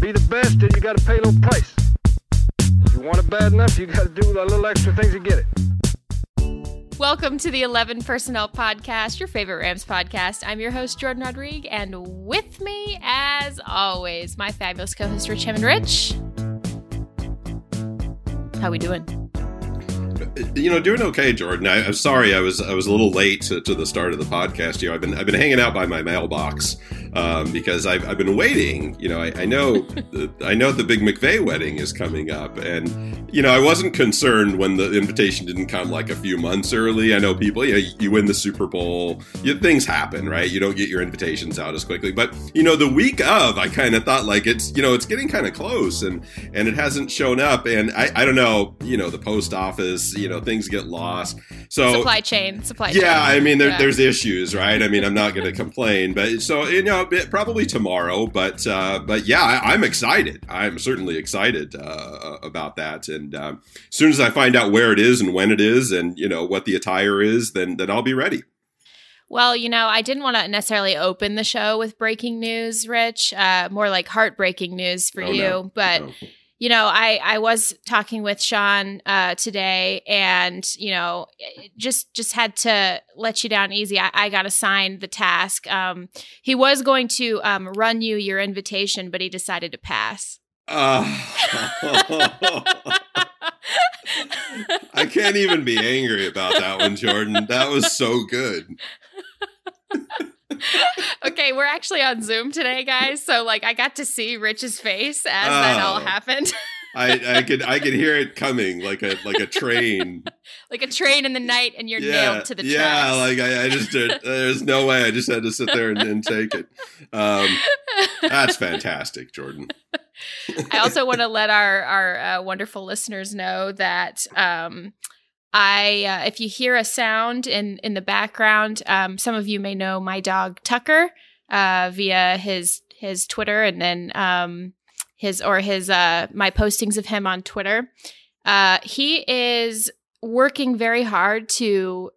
Be the best, and you gotta pay a little price. If you want it bad enough, you gotta do a little extra things to get it. Welcome to the 11 Personnel Podcast, your favorite Rams podcast. I'm your host, Jordan Rodriguez, and with me, as always, my fabulous co-host, Rich Hammond. Rich, how we doing? You know, doing okay, Jordan. I, am sorry, I was I was a little late to, to, the start of the podcast. You know, I've been I've been hanging out by my mailbox um, because I've, I've been waiting. You know, I, I know the, I know the big McVay wedding is coming up, and you know, I wasn't concerned when the invitation didn't come like a few months early. I know people, you know, you win the Super Bowl, you, things happen, right? You don't get your invitations out as quickly, but you know, the week of, I kind of thought like it's you know it's getting kind of close, and and it hasn't shown up, and I I don't know, you know, the post office you know things get lost. So supply chain, supply chain. Yeah, I mean there, yeah. there's issues, right? I mean I'm not going to complain, but so you know probably tomorrow, but uh, but yeah, I, am excited. I'm certainly excited uh, about that, and uh, as soon as I find out where it is and when it is, and you know what the attire is, then then I'll be ready. Well, you know, I didn't want to necessarily open the show with breaking news, Rich. Uh, more like heartbreaking news for oh, you, no. but. No you know, I I was talking with Sean uh, today, and you know, just just had to let you down easy. I, I got assigned the task. Um, he was going to um, run you your invitation, but he decided to pass. Uh, I can't even be angry about that one, Jordan. That was so good. okay, we're actually on Zoom today, guys. So like I got to see Rich's face as oh, that all oh. happened. I, I could I could hear it coming like a like a train. like a train in the night and you're yeah, nailed to the yeah, tracks. like I, I just did, there's no way. I just had to sit there and, and take it. Um, that's fantastic, Jordan. I also want to let our our uh, wonderful listeners know that um, I, uh, if you hear a sound in in the background, um, some of you may know my dog Tucker uh, via his his Twitter, and then um, his or his uh, my postings of him on Twitter. Uh, he is working very hard to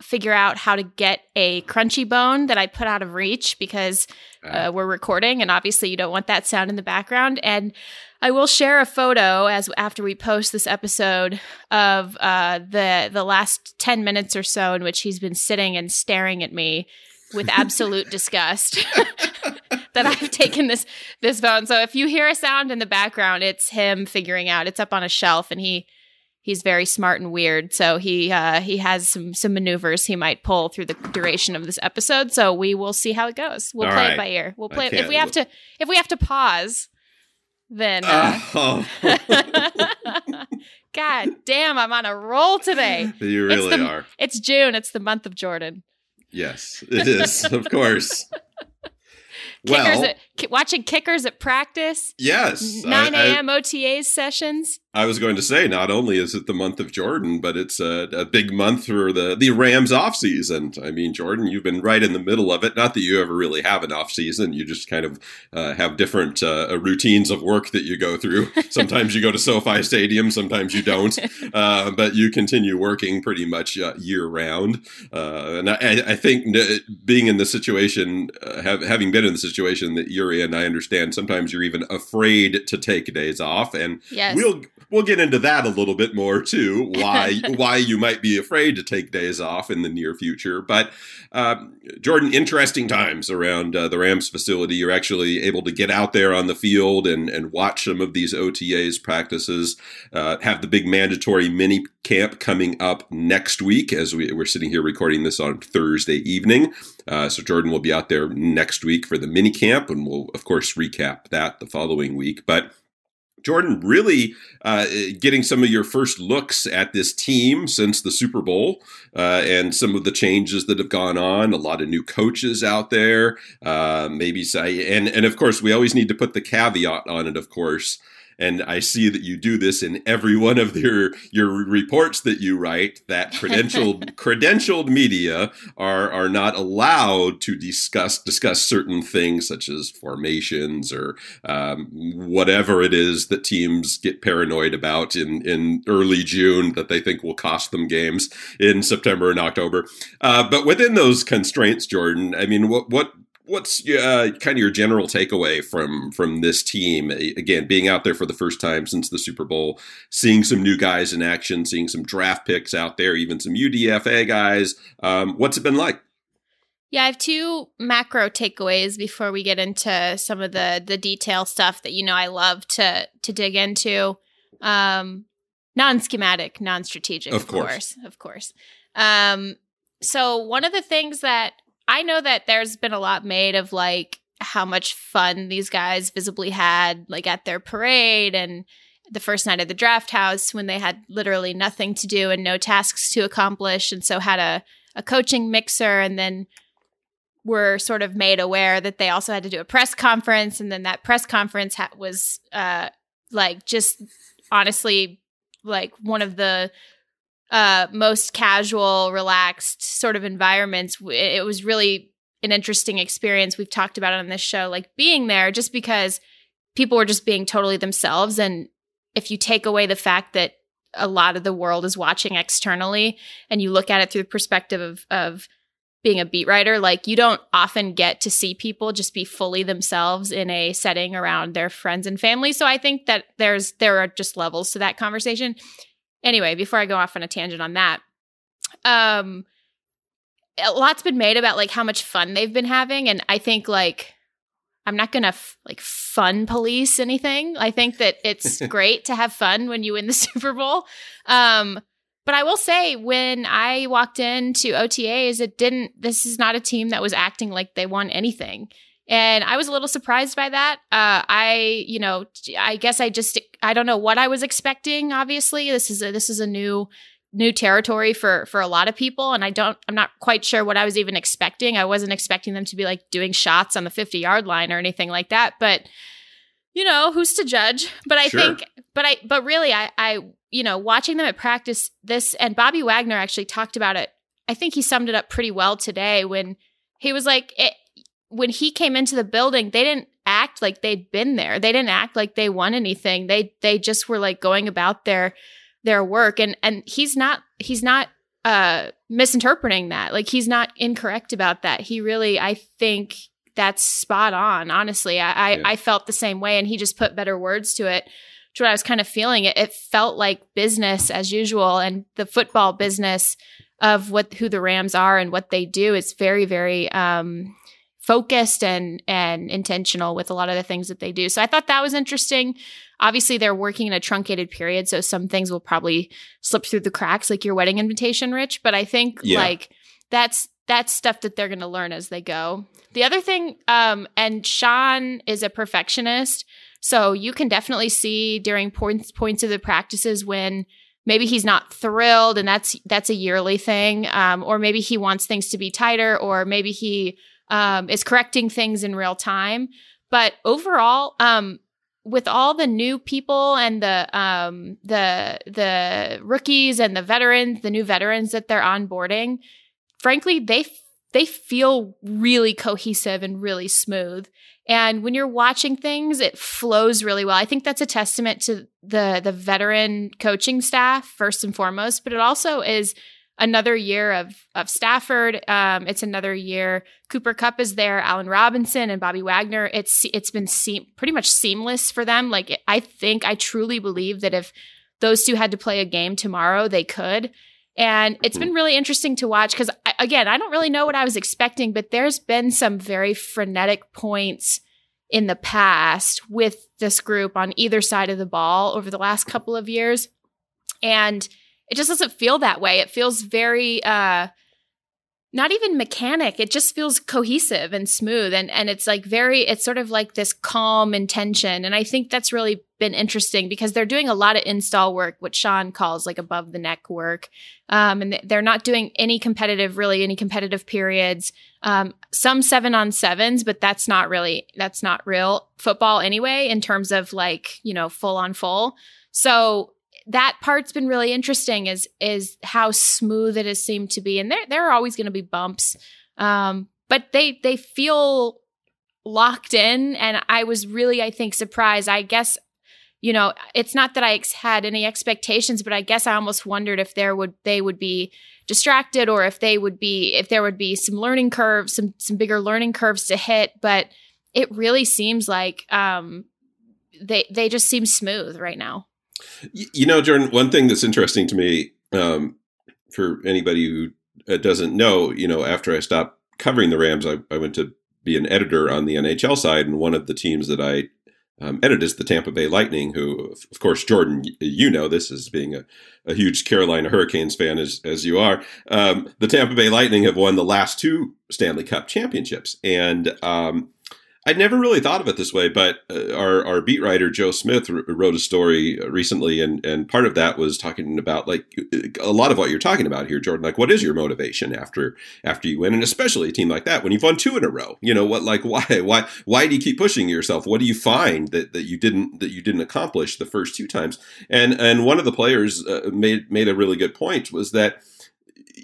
figure out how to get a crunchy bone that I put out of reach because uh, we're recording, and obviously you don't want that sound in the background. And I will share a photo as after we post this episode of uh, the the last ten minutes or so in which he's been sitting and staring at me with absolute disgust that I've taken this this phone. So if you hear a sound in the background, it's him figuring out. It's up on a shelf, and he he's very smart and weird. So he uh, he has some some maneuvers he might pull through the duration of this episode. So we will see how it goes. We'll All play right. it by ear. We'll play it. if we have to if we have to pause then uh, oh. God damn, I'm on a roll today. You really the, are. It's June. It's the month of Jordan. Yes, it is. of course. Well, watching kickers at practice. Yes, 9 a.m. OTAs sessions. I was going to say, not only is it the month of Jordan, but it's a, a big month for the, the Rams off season. I mean, Jordan, you've been right in the middle of it. Not that you ever really have an off season. You just kind of uh, have different uh, routines of work that you go through. Sometimes you go to SoFi Stadium, sometimes you don't. Uh, but you continue working pretty much uh, year round. Uh, and I, I, think being in the situation, uh, have, having been in the situation that you're in, I understand sometimes you're even afraid to take days off. And yes. we'll we'll get into that a little bit more too. Why why you might be afraid to take days off in the near future. But um, Jordan, interesting times around uh, the Rams facility. You're actually able to get out there on the field and and watch some of these OTAs practices. Uh, have the big mandatory mini camp coming up next week as we, we're sitting here recording this on Thursday evening. Uh, so Jordan will be out there next week for the mini camp, and we'll of course recap that the following week. But Jordan, really uh, getting some of your first looks at this team since the Super Bowl uh, and some of the changes that have gone on. A lot of new coaches out there, uh, maybe and and of course we always need to put the caveat on it. Of course, and I see that you do this in every one of your your reports that you write. That credentialed credentialed media are are not allowed to discuss discuss certain things such as formations or um, whatever it is that teams get paranoid about in in early June that they think will cost them games in September and October. Uh, but within those constraints, Jordan, I mean, what what what's uh, kind of your general takeaway from from this team? Again, being out there for the first time since the Super Bowl, seeing some new guys in action, seeing some draft picks out there, even some UDFA guys. Um, what's it been like? Yeah, I have two macro takeaways before we get into some of the the detail stuff that you know I love to to dig into. Um, non-schematic, non-strategic, of, of course. course, of course. Um, so one of the things that I know that there's been a lot made of like how much fun these guys visibly had like at their parade and the first night of the draft house when they had literally nothing to do and no tasks to accomplish and so had a, a coaching mixer and then were sort of made aware that they also had to do a press conference and then that press conference ha- was uh like just honestly like one of the uh, most casual, relaxed sort of environments. It was really an interesting experience. We've talked about it on this show, like being there just because people were just being totally themselves. And if you take away the fact that a lot of the world is watching externally and you look at it through the perspective of, of being a beat writer, like you don't often get to see people just be fully themselves in a setting around their friends and family. So I think that there's there are just levels to that conversation anyway, before I go off on a tangent on that, um, a lot's been made about like how much fun they've been having, and I think like I'm not gonna f- like fun police anything. I think that it's great to have fun when you win the Super Bowl. Um, but I will say, when I walked into OTAs, it didn't. This is not a team that was acting like they won anything. And I was a little surprised by that. Uh, I, you know, I guess I just, I don't know what I was expecting. Obviously, this is a, this is a new, new territory for for a lot of people, and I don't, I'm not quite sure what I was even expecting. I wasn't expecting them to be like doing shots on the 50 yard line or anything like that. But you know, who's to judge? But I sure. think, but I, but really, I, I, you know, watching them at practice, this and Bobby Wagner actually talked about it. I think he summed it up pretty well today when he was like, it, when he came into the building, they didn't act like they'd been there. They didn't act like they won anything. They they just were like going about their their work and and he's not he's not uh misinterpreting that. Like he's not incorrect about that. He really I think that's spot on. Honestly, I I, yeah. I felt the same way and he just put better words to it. To what I was kind of feeling it. It felt like business as usual and the football business of what who the Rams are and what they do is very very um focused and and intentional with a lot of the things that they do. So I thought that was interesting. Obviously, they're working in a truncated period, so some things will probably slip through the cracks, like your wedding invitation, Rich. But I think yeah. like that's that's stuff that they're going to learn as they go. The other thing, um, and Sean is a perfectionist, so you can definitely see during points points of the practices when maybe he's not thrilled, and that's that's a yearly thing, um, or maybe he wants things to be tighter, or maybe he um, is correcting things in real time. But overall, um, with all the new people and the um, the the rookies and the veterans, the new veterans that they're onboarding, frankly, they they feel really cohesive and really smooth. And when you're watching things, it flows really well. I think that's a testament to the the veteran coaching staff first and foremost, but it also is another year of of Stafford. Um, it's another year. Cooper Kupp is there. Allen Robinson and Bobby Wagner. It's it's been se- pretty much seamless for them. Like I think I truly believe that if those two had to play a game tomorrow, they could. And it's been really interesting to watch because again, I don't really know what I was expecting, but there's been some very frenetic points in the past with this group on either side of the ball over the last couple of years. And it just doesn't feel that way. It feels very uh not even mechanic. It just feels cohesive and smooth and and it's like very it's sort of like this calm intention. And i think that's really been interesting because they're doing a lot of install work what sean calls like above the neck work. Um, and they're not doing any competitive really any competitive periods. Um, some seven on sevens but that's not really that's not real football anyway in terms of like you know full on full. So that part's been really interesting is is how smooth it has seemed to be. And there there are always going to be bumps um, but they they feel locked in. And i was really i think surprised. I guess you know it's not that i ex- had any expectations but i guess i almost wondered if there would they would be distracted or if they would be if there would be some learning curves some some bigger learning curves to hit. But it really seems like um they they just seem smooth right now you know, Jordan, one thing that's interesting to me, um, for anybody who uh, doesn't know, you know, after I stopped covering the Rams, I, I, went to be an editor on the NHL side, and one of the teams that I um, edit is the Tampa Bay Lightning, who, of course, Jordan, you know this as being a, a huge Carolina Hurricanes fan as, as you are. Um, the Tampa Bay Lightning have won the last two Stanley Cup championships. And um, I'd never really thought of it this way, but uh, our, our beat writer Joe Smith r- wrote a story recently, and and part of that was talking about like a lot of what you're talking about here, Jordan. Like, what is your motivation after after you win, and especially a team like that when you've won two in a row? You know what? Like, why why why do you keep pushing yourself? What do you find that, that you didn't that you didn't accomplish the first two times? And and one of the players uh, made made a really good point was that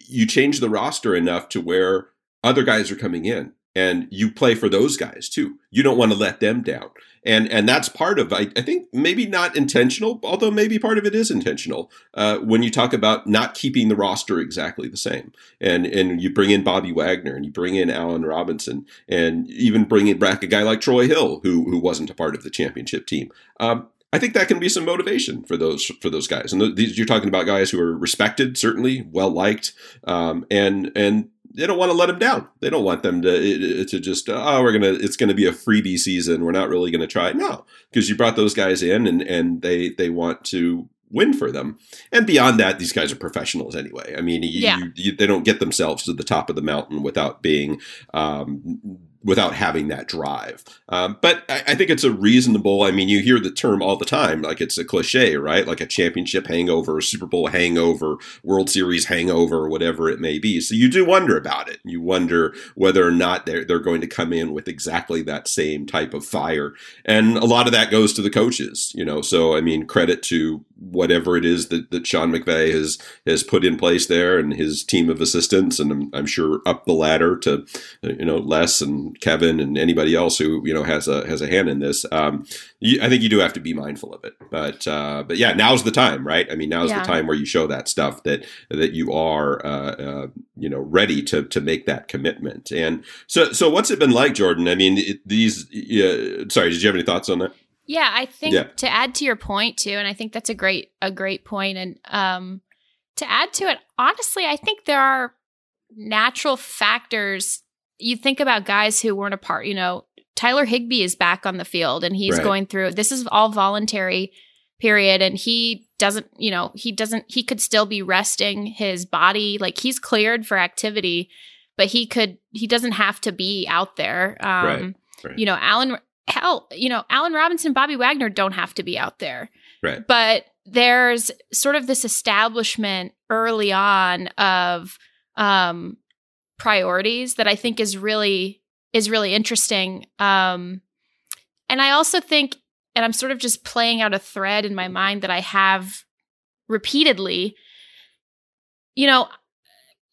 you change the roster enough to where other guys are coming in and you play for those guys too. You don't want to let them down. And and that's part of I, I think maybe not intentional, although maybe part of it is intentional. Uh, when you talk about not keeping the roster exactly the same, and and you bring in Bobby Wagner and you bring in Allen Robinson and even bring in back a guy like Troy Hill who who wasn't a part of the championship team. Um, I think that can be some motivation for those for those guys. And these, you're talking about guys who are respected, certainly well liked, um, and and they don't want to let them down. They don't want them to to just oh we're gonna it's gonna be a freebie season. We're not really gonna try. No, because you brought those guys in and and they they want to win for them. And beyond that, these guys are professionals anyway. I mean, you, yeah. you, you, they don't get themselves to the top of the mountain without being um, without having that drive. Um, but I, I, think it's a reasonable. I mean, you hear the term all the time, like it's a cliche, right? Like a championship hangover, Super Bowl hangover, World Series hangover, whatever it may be. So you do wonder about it. You wonder whether or not they're they're going to come in with exactly that same type of fire. And a lot of that goes to the coaches, you know. So I mean, credit to whatever it is that, that Sean McVay has has put in place there and his team of assistants, and I'm, I'm sure up the ladder to you know Les and Kevin and anybody else who you know has a has a hand in this. Um, you, I think you do have to be mindful of it, but uh, but yeah, now's the time, right? I mean, now's yeah. the time where you show that stuff that that you are uh, uh, you know ready to to make that commitment. And so so what's it been like, Jordan? I mean, it, these. sorry, did you have any thoughts on that? Yeah, I think yeah. to add to your point too, and I think that's a great a great point. And um, to add to it, honestly, I think there are natural factors. You think about guys who weren't a part. You know, Tyler Higbee is back on the field, and he's right. going through. This is all voluntary period, and he doesn't. You know, he doesn't. He could still be resting his body. Like he's cleared for activity, but he could. He doesn't have to be out there. Um, right. Right. You know, Allen hell, you know, Allen Robinson, Bobby Wagner don't have to be out there. Right. But there's sort of this establishment early on of um priorities that I think is really is really interesting. Um and I also think and I'm sort of just playing out a thread in my mind that I have repeatedly you know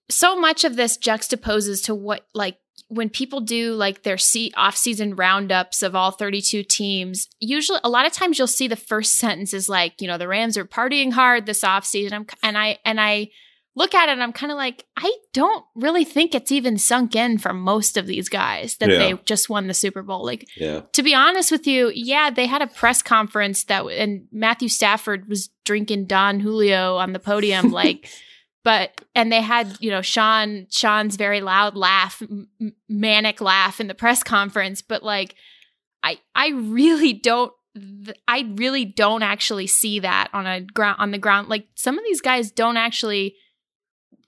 so much of this juxtaposes to what like when people do like their see off-season roundups of all 32 teams, usually a lot of times you'll see the first sentence is like, you know, the Rams are partying hard this off-season. and I and I look at it and I'm kind of like, I don't really think it's even sunk in for most of these guys that yeah. they just won the Super Bowl. Like, yeah. to be honest with you, yeah, they had a press conference that, and Matthew Stafford was drinking Don Julio on the podium, like but and they had you know Sean Sean's very loud laugh m- manic laugh in the press conference but like I I really don't I really don't actually see that on a ground on the ground like some of these guys don't actually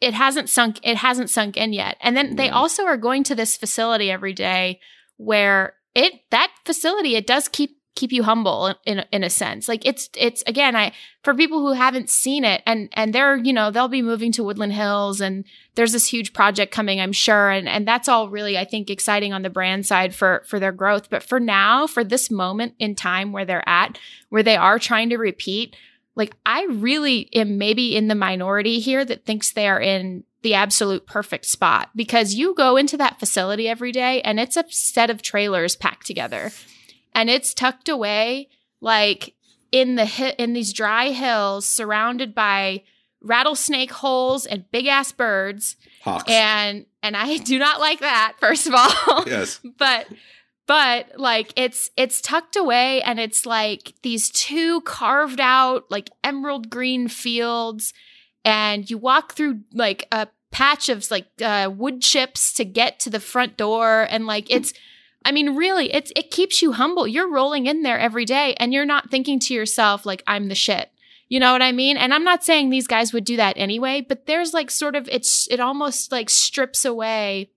it hasn't sunk it hasn't sunk in yet. And then they also are going to this facility every day where it that facility it does keep keep you humble in in a sense. Like it's it's again, I for people who haven't seen it and and they're, you know, they'll be moving to Woodland Hills and there's this huge project coming, I'm sure, and and that's all really I think exciting on the brand side for for their growth. But for now, for this moment in time where they're at, where they are trying to repeat, like I really am maybe in the minority here that thinks they are in the absolute perfect spot because you go into that facility every day and it's a set of trailers packed together and it's tucked away like in the hi- in these dry hills surrounded by rattlesnake holes and big ass birds Hawks. and and I do not like that first of all yes. but but like it's it's tucked away and it's like these two carved out like emerald green fields and you walk through like a patch of like uh, wood chips to get to the front door and like it's I mean, really, it's it keeps you humble. You're rolling in there every day and you're not thinking to yourself, like, I'm the shit. You know what I mean? And I'm not saying these guys would do that anyway, but there's like sort of it's it almost like strips away.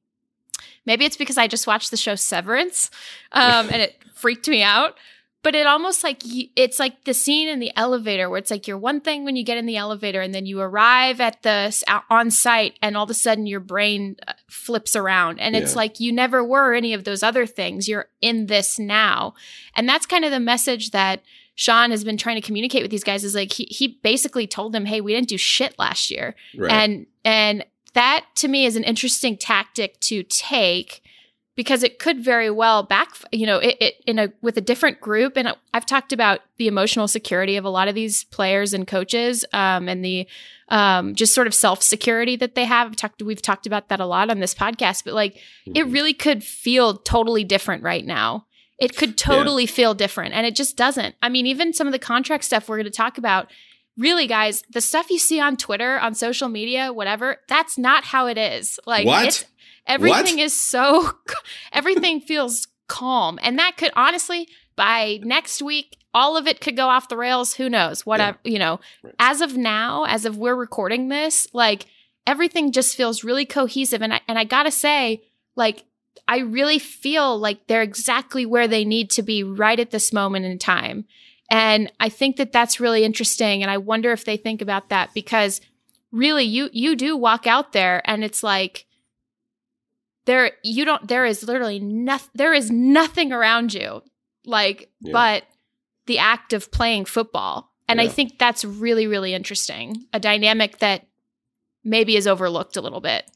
Maybe it's because I just watched the show Severance, um, and it freaked me out. But it almost like y- it's like the scene in the elevator where it's like you're one thing when you get in the elevator, and then you arrive at the on site, and all of a sudden your brain uh, flips around, and it's like you never were any of those other things. You're in this now, and that's kind of the message that Sean has been trying to communicate with these guys. Is like he he basically told them, "Hey, we didn't do shit last year," Right. and and that to me is an interesting tactic to take because it could very well back you know it, it in a with a different group. And i've talked about the emotional security of a lot of these players and coaches um, and the um, just sort of self security that they have. I've talked we've talked about that a lot on this podcast but like it really could feel totally different right now. It could totally feel different and it just doesn't. I mean even some of the contract stuff we're going to talk about really guys the stuff you see on twitter on social media whatever that's not how it is. Like What? it's everything What? is so everything feels calm and that could honestly by next week all of it could go off the rails who knows whatever you know Right. as of now as of we're recording this like everything just feels really cohesive and I, and I got to say like I really feel like they're exactly where they need to be right at this moment in time. And I think that that's really interesting and I wonder if they think about that because really you you do walk out there and it's like there you don't there is literally nothing there is nothing around you like Yeah. but the act of playing football. And I think that's really really interesting. A dynamic that maybe is overlooked a little bit.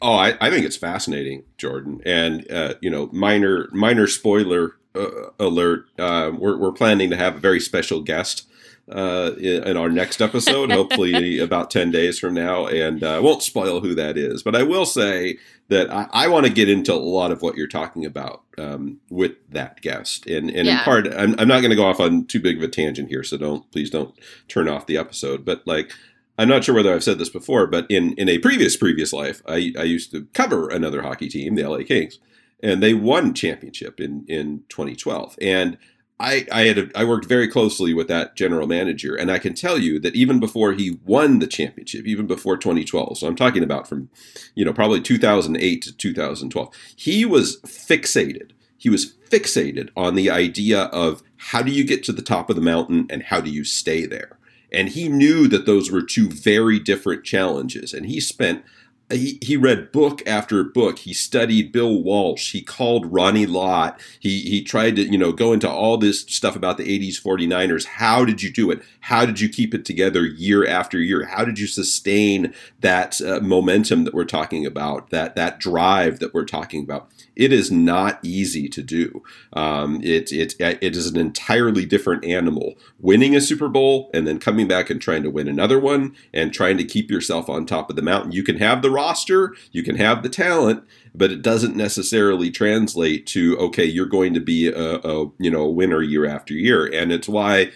Oh, I, I think it's fascinating, Jordan. And uh, you know, minor minor spoiler uh, alert. Uh, we're we're planning to have a very special guest uh, in, our next episode, hopefully about ten days from now. And uh, I won't spoil who that is, but I will say that I, I want to get into a lot of what you're talking about um, with that guest. And and in part, I'm, I'm not going to go off on too big of a tangent here, so don't please don't turn off the episode. But like. I'm not sure whether I've said this before, but in, in a previous previous life, I, I used to cover another hockey team, the LA Kings, and they won championship in, in 2012. And I I had a, I worked very closely with that general manager, and I can tell you that even before he won the championship, even before 2012, so I'm talking about from you know probably 2008 to 2012, he was fixated. He was fixated on the idea of how do you get to the top of the mountain and how do you stay there. And he knew that those were two very different challenges. And he spent, he, he read book after book. He studied Bill Walsh. He called Ronnie Lott. He, he tried to, you know, go into all this stuff about the 80s 49ers. How did you do it? How did you keep it together year after year? How did you sustain that uh, momentum that we're talking about, that, that drive that we're talking about? It is not easy to do. Um, it, it, it is an entirely different animal. Winning a Super Bowl and then coming back and trying to win another one and trying to keep yourself on top of the mountain. You can have the roster, you can have the talent, but it doesn't necessarily translate to okay, you're going to be a, a you know a winner year after year, and it's why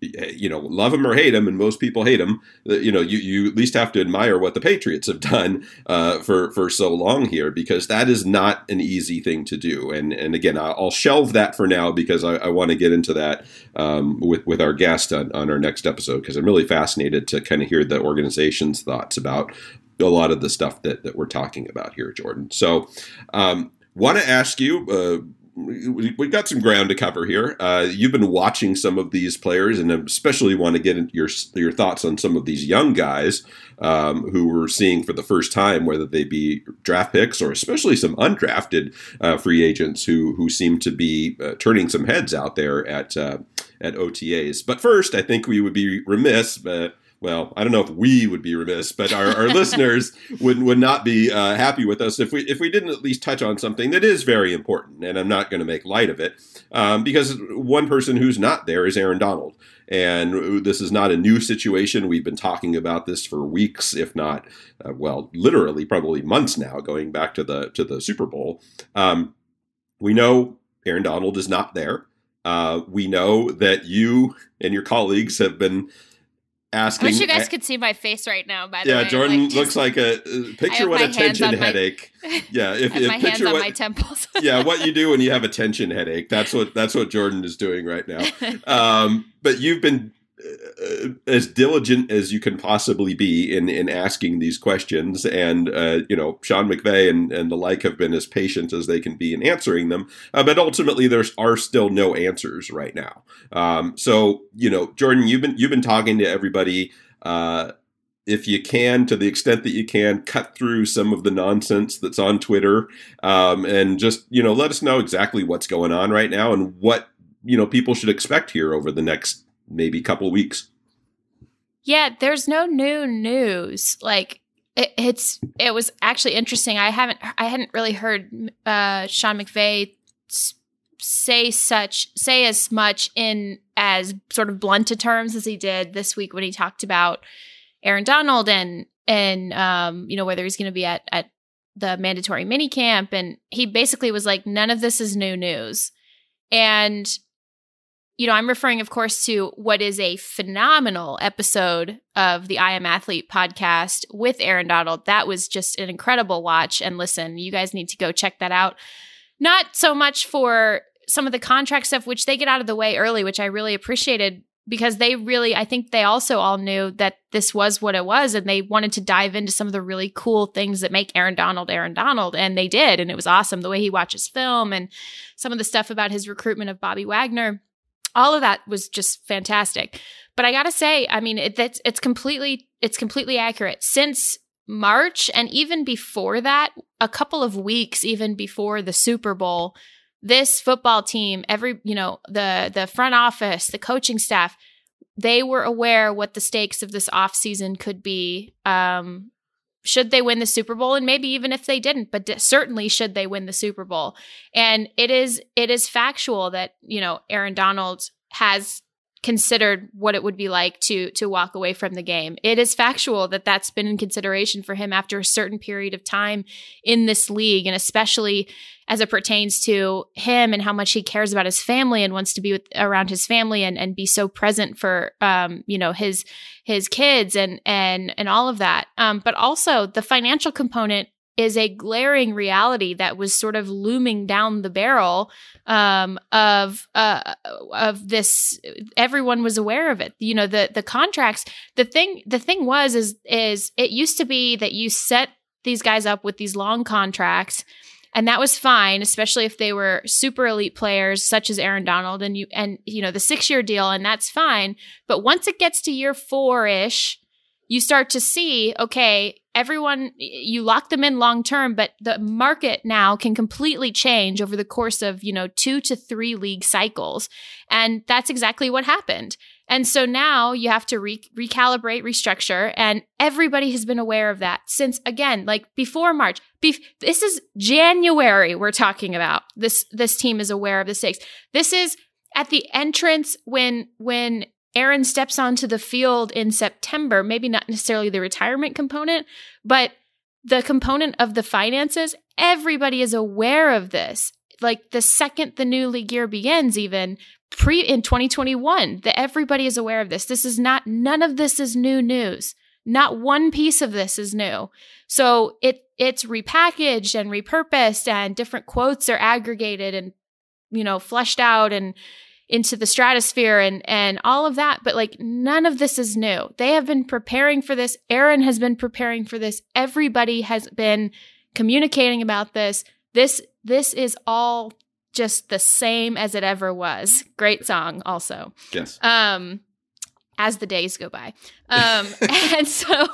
you know, love him or hate him, and most people hate him. You know, you, you at least have to admire what the Patriots have done uh, for for so long here, because that is not an easy thing to do. And and again, I'll shelve that for now because I, I want to get into that um, with with our guest on, on our next episode because I'm really fascinated to kind of hear the organization's thoughts about a lot of the stuff that, that we're talking about here, Jordan. So, um, want to ask you. Uh, we've got some ground to cover here. Uh, you've been watching some of these players, and especially want to get your your thoughts on some of these young guys um, who we're seeing for the first time, whether they be draft picks or especially some undrafted uh, free agents who who seem to be uh, turning some heads out there at uh, at OTAs. But first, I think we would be remiss well, I don't know if we would be remiss, but our, our listeners would would not be uh, happy with us if we if we didn't at least touch on something that is very important. And I'm not going to make light of it um, because one person who's not there is Aaron Donald, and this is not a new situation. We've been talking about this for weeks, if not, uh, well, literally probably months now, going back to the to the Super Bowl. Um, we know Aaron Donald is not there. Uh, we know that you and your colleagues have been asking. I wish you guys could see my face right now. By the way. yeah, way, Jordan like, looks like a uh, picture what a tension headache. My, yeah, if, if my picture hands on what, my temples. yeah, what you do when you have a tension headache. That's what that's what Jordan is doing right now. Um, but you've been as diligent as you can possibly be in in asking these questions, and uh, you know Sean McVay and and the like have been as patient as they can be in answering them. Uh, but ultimately, there are still no answers right now. Um, so you know, Jordan, you've been you've been talking to everybody. Uh, if you can, to the extent that you can, cut through some of the nonsense that's on Twitter, um, and just you know let us know exactly what's going on right now and what you know people should expect here over the next maybe a couple weeks. Yeah, there's no new news. Like it, it's it was actually interesting. I haven't I hadn't really heard uh, Sean McVay say such say as much in as sort of blunted terms as he did this week when he talked about Aaron Donald and and um, you know whether he's going to be at at the mandatory mini camp and he basically was like none of this is new news and you know, I'm referring, of course, to what is a phenomenal episode of the I Am Athlete podcast with Aaron Donald. That was just an incredible watch and listen. You guys need to go check that out. Not so much for some of the contract stuff, which they get out of the way early, which I really appreciated because they really, I think they also all knew that this was what it was and they wanted to dive into some of the really cool things that make Aaron Donald Aaron Donald. And they did. And it was awesome the way he watches film and some of the stuff about his recruitment of Bobby Wagner all of that was just fantastic. But I got to say, I mean, it, that's it's completely it's completely accurate. Since March and even before that, a couple of weeks even before the Super Bowl, this football team, every, you know, the the front office, the coaching staff, they were aware what the stakes of this offseason could be um, should they win the Super Bowl? And maybe even if they didn't but certainly should they win the Super Bowl? And it is it is factual that you know Aaron Donald has considered what it would be like to to walk away from the game. It is factual that that's been in consideration for him after a certain period of time in this league and especially as it pertains to him and how much he cares about his family and wants to be with, around his family and, and be so present for um, you know his his kids and and and all of that um, but also the financial component is a glaring reality that was sort of looming down the barrel um, of uh, of this. Everyone was aware of it. You know, the the contracts. The thing the thing was is is it used to be that you set these guys up with these long contracts. And that was fine, especially if they were super elite players such as Aaron Donald and you and you know the 6-year deal and that's fine, but once it gets to year 4ish, you start to see okay, everyone you lock them in long term but the market now can completely change over the course of you know two to three league cycles. And that's exactly what happened. And so now you have to re- recalibrate restructure and everybody has been aware of that since again like before march. Bef- this is january we're talking about. This this team is aware of the stakes. This is at the entrance when when Aaron steps onto the field in September, maybe not necessarily the retirement component, but the component of the finances, everybody is aware of this. Like the second the new league year begins, even pre in 2021, that everybody is aware of this. This is not, none of this is new news. Not one piece of this is new. So it it's repackaged and repurposed and different quotes are aggregated and you know fleshed out and into the stratosphere and and all of that but like none of this is new. They have been preparing for this. Aaron has been preparing for this. Everybody has been communicating about this. This this is all just the same as it ever was. Great song also. Yes. um as the days go by. Um and so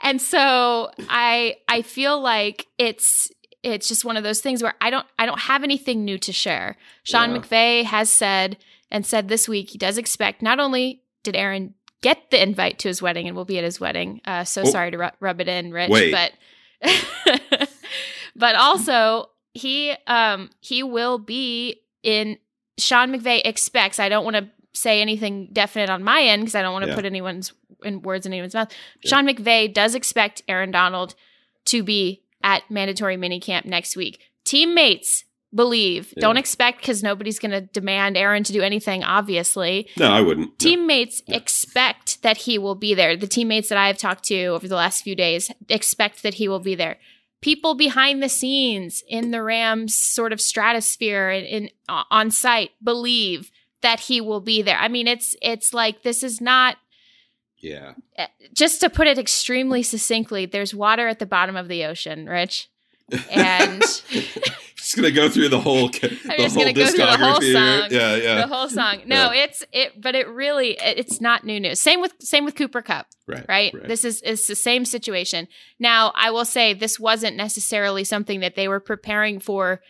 and so i i feel like it's it's just one of those things where i don't i don't have anything new to share. Sean Yeah. McVay has said and said this week he does expect not only did aaron get the invite to his wedding and will be at his wedding uh so Oh. sorry to ru- rub it in rich Wait. but but also he um he will be in Sean McVay expects. I don't want to say anything definite on my end because I don't want to Yeah. put anyone's in words in anyone's mouth. Sean McVay does expect Aaron Donald to be at mandatory minicamp next week. Teammates believe. Yeah. Don't expect because nobody's going to demand Aaron to do anything. Obviously, No, I wouldn't. No. teammates expect that he will be there. The teammates that I've talked to over the last few days expect that he will be there. People behind the scenes in the Rams sort of stratosphere and in, uh, on site believe that he will be there. I mean, it's it's like this is not Yeah. Uh, just to put it extremely succinctly. There's water at the bottom of the ocean, Rich, and just gonna go through the whole the whole gonna go through the whole discography. song. Yeah, yeah. the whole song. No, it's it, but it really it- it's not new news. Same with same with Cooper Kupp. right, right? This is is the same situation. Now, I will say this wasn't necessarily something that they were preparing for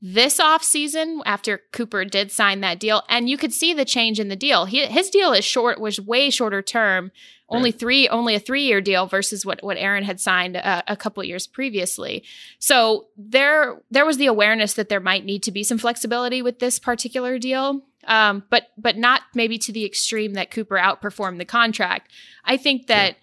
this off season after Cooper did sign that deal, and you could see the change in the deal. He, his deal is short, was way shorter term, only three, only a three year deal versus what what Aaron had signed a, a couple of years previously. So there there was the awareness that there might need to be some flexibility with this particular deal. Um, but but not maybe to the extreme that Cooper outperformed the contract. I think that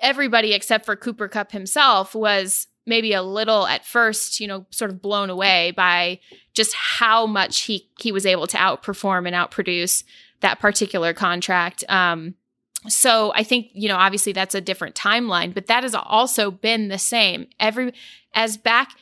everybody except for Cooper Kupp himself was maybe a little at first, you know, sort of blown away by just how much he he was able to outperform and outproduce that particular contract. Um, so I think you know, obviously that's a different timeline, but that has also been the same. Every as back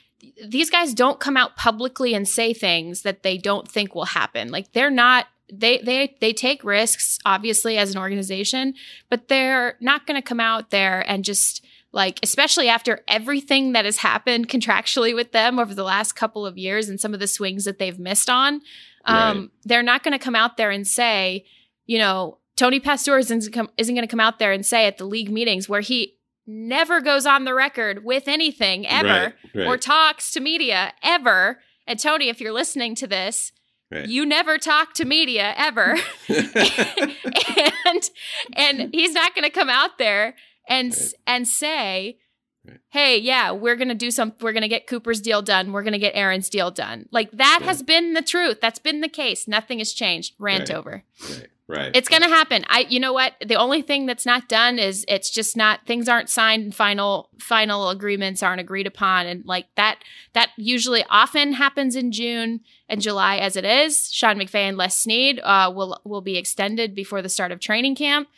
these guys don't come out publicly and say things that they don't think will happen. Like they're not they they they take risks obviously as an organization, but they're not going to come out there and just like especially after everything that has happened contractually with them over the last couple of years and some of the swings that they've missed on. Um, Right. they're not going to come out there and say, you know, Tony Pastoors isn't, isn't going to come out there and say at the league meetings where he never goes on the record with anything ever Right, right. or talks to media ever. And Tony, if you're listening to this, Right. you never talk to media ever. and and he's not going to come out there and s and say Right. hey yeah we're going to do some we're going to get cooper's deal done we're going to get aaron's deal done like that Yeah. has been the truth that's been the case nothing has changed rant Right. over right, right. it's going to happen i you know what the only thing that's not done is it's just not things aren't signed and final final agreements aren't agreed upon and like that that usually often happens in june and july as it is sean mcvay and les snead uh, will will be extended before the start of training camp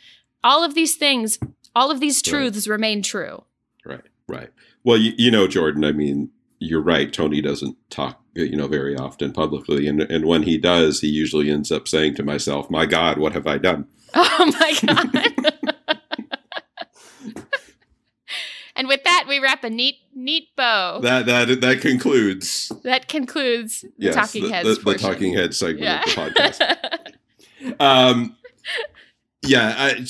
all of these things all of these Right. truths remain true Right, right. Well, you, you know, Jordan. I mean, you're right. Tony doesn't talk, you know, very often publicly, and and when he does, he usually ends up saying to myself, "My God, what have I done?" oh my god and with that we wrap a neat neat bow that, That that concludes. that concludes. concludes the talking the, heads the, the talking head segment yeah of the podcast. um, yeah, I,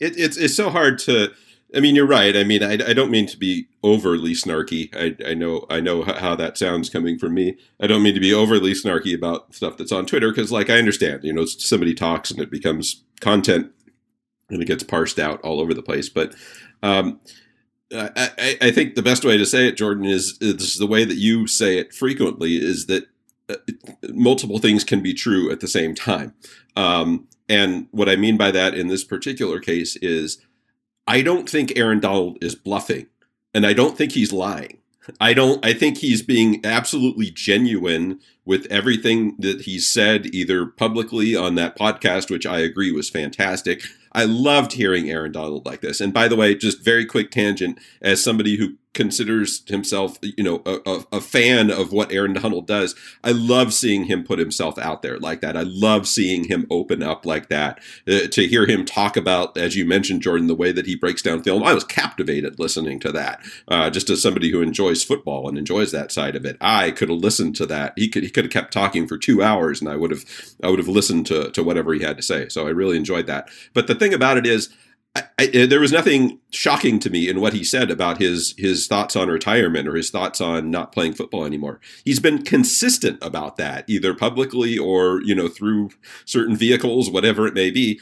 it, it's it's so hard to. I mean, you're right. I mean, I, I don't mean to be overly snarky. I, I know I know how that sounds coming from me. I don't mean to be overly snarky about stuff that's on Twitter because, like, I understand. You know, somebody talks and it becomes content, and it gets parsed out all over the place. But um, I, I, think the best way to say it, Jordan, is is the way that you say it frequently. Is that uh, multiple things can be true at the same time. Um, and what I mean by that in this particular case is I don't think Aaron Donald is bluffing, and I don't think he's lying. I don't. I think he's being absolutely genuine with everything that he said, either publicly on that podcast, which I agree was fantastic. I loved hearing Aaron Donald like this. And by the way, just very quick tangent, as somebody who considers himself, you know, a, a, a, fan of what Aaron Donald does. I love seeing him put himself out there like that. I love seeing him open up like that. Uh, to hear him talk about, as you mentioned, Jordan, the way that he breaks down film, I was captivated listening to that. Uh, just as somebody who enjoys football and enjoys that side of it, I could have listened to that. He could he could have kept talking for two hours, and I would have I would have listened to to whatever he had to say. So I really enjoyed that. But the thing about it is I, I, eh, there was nothing shocking to me in what he said about his his thoughts on retirement or his thoughts on not playing football anymore. He's been consistent about that, either publicly or you know through certain vehicles, whatever it may be.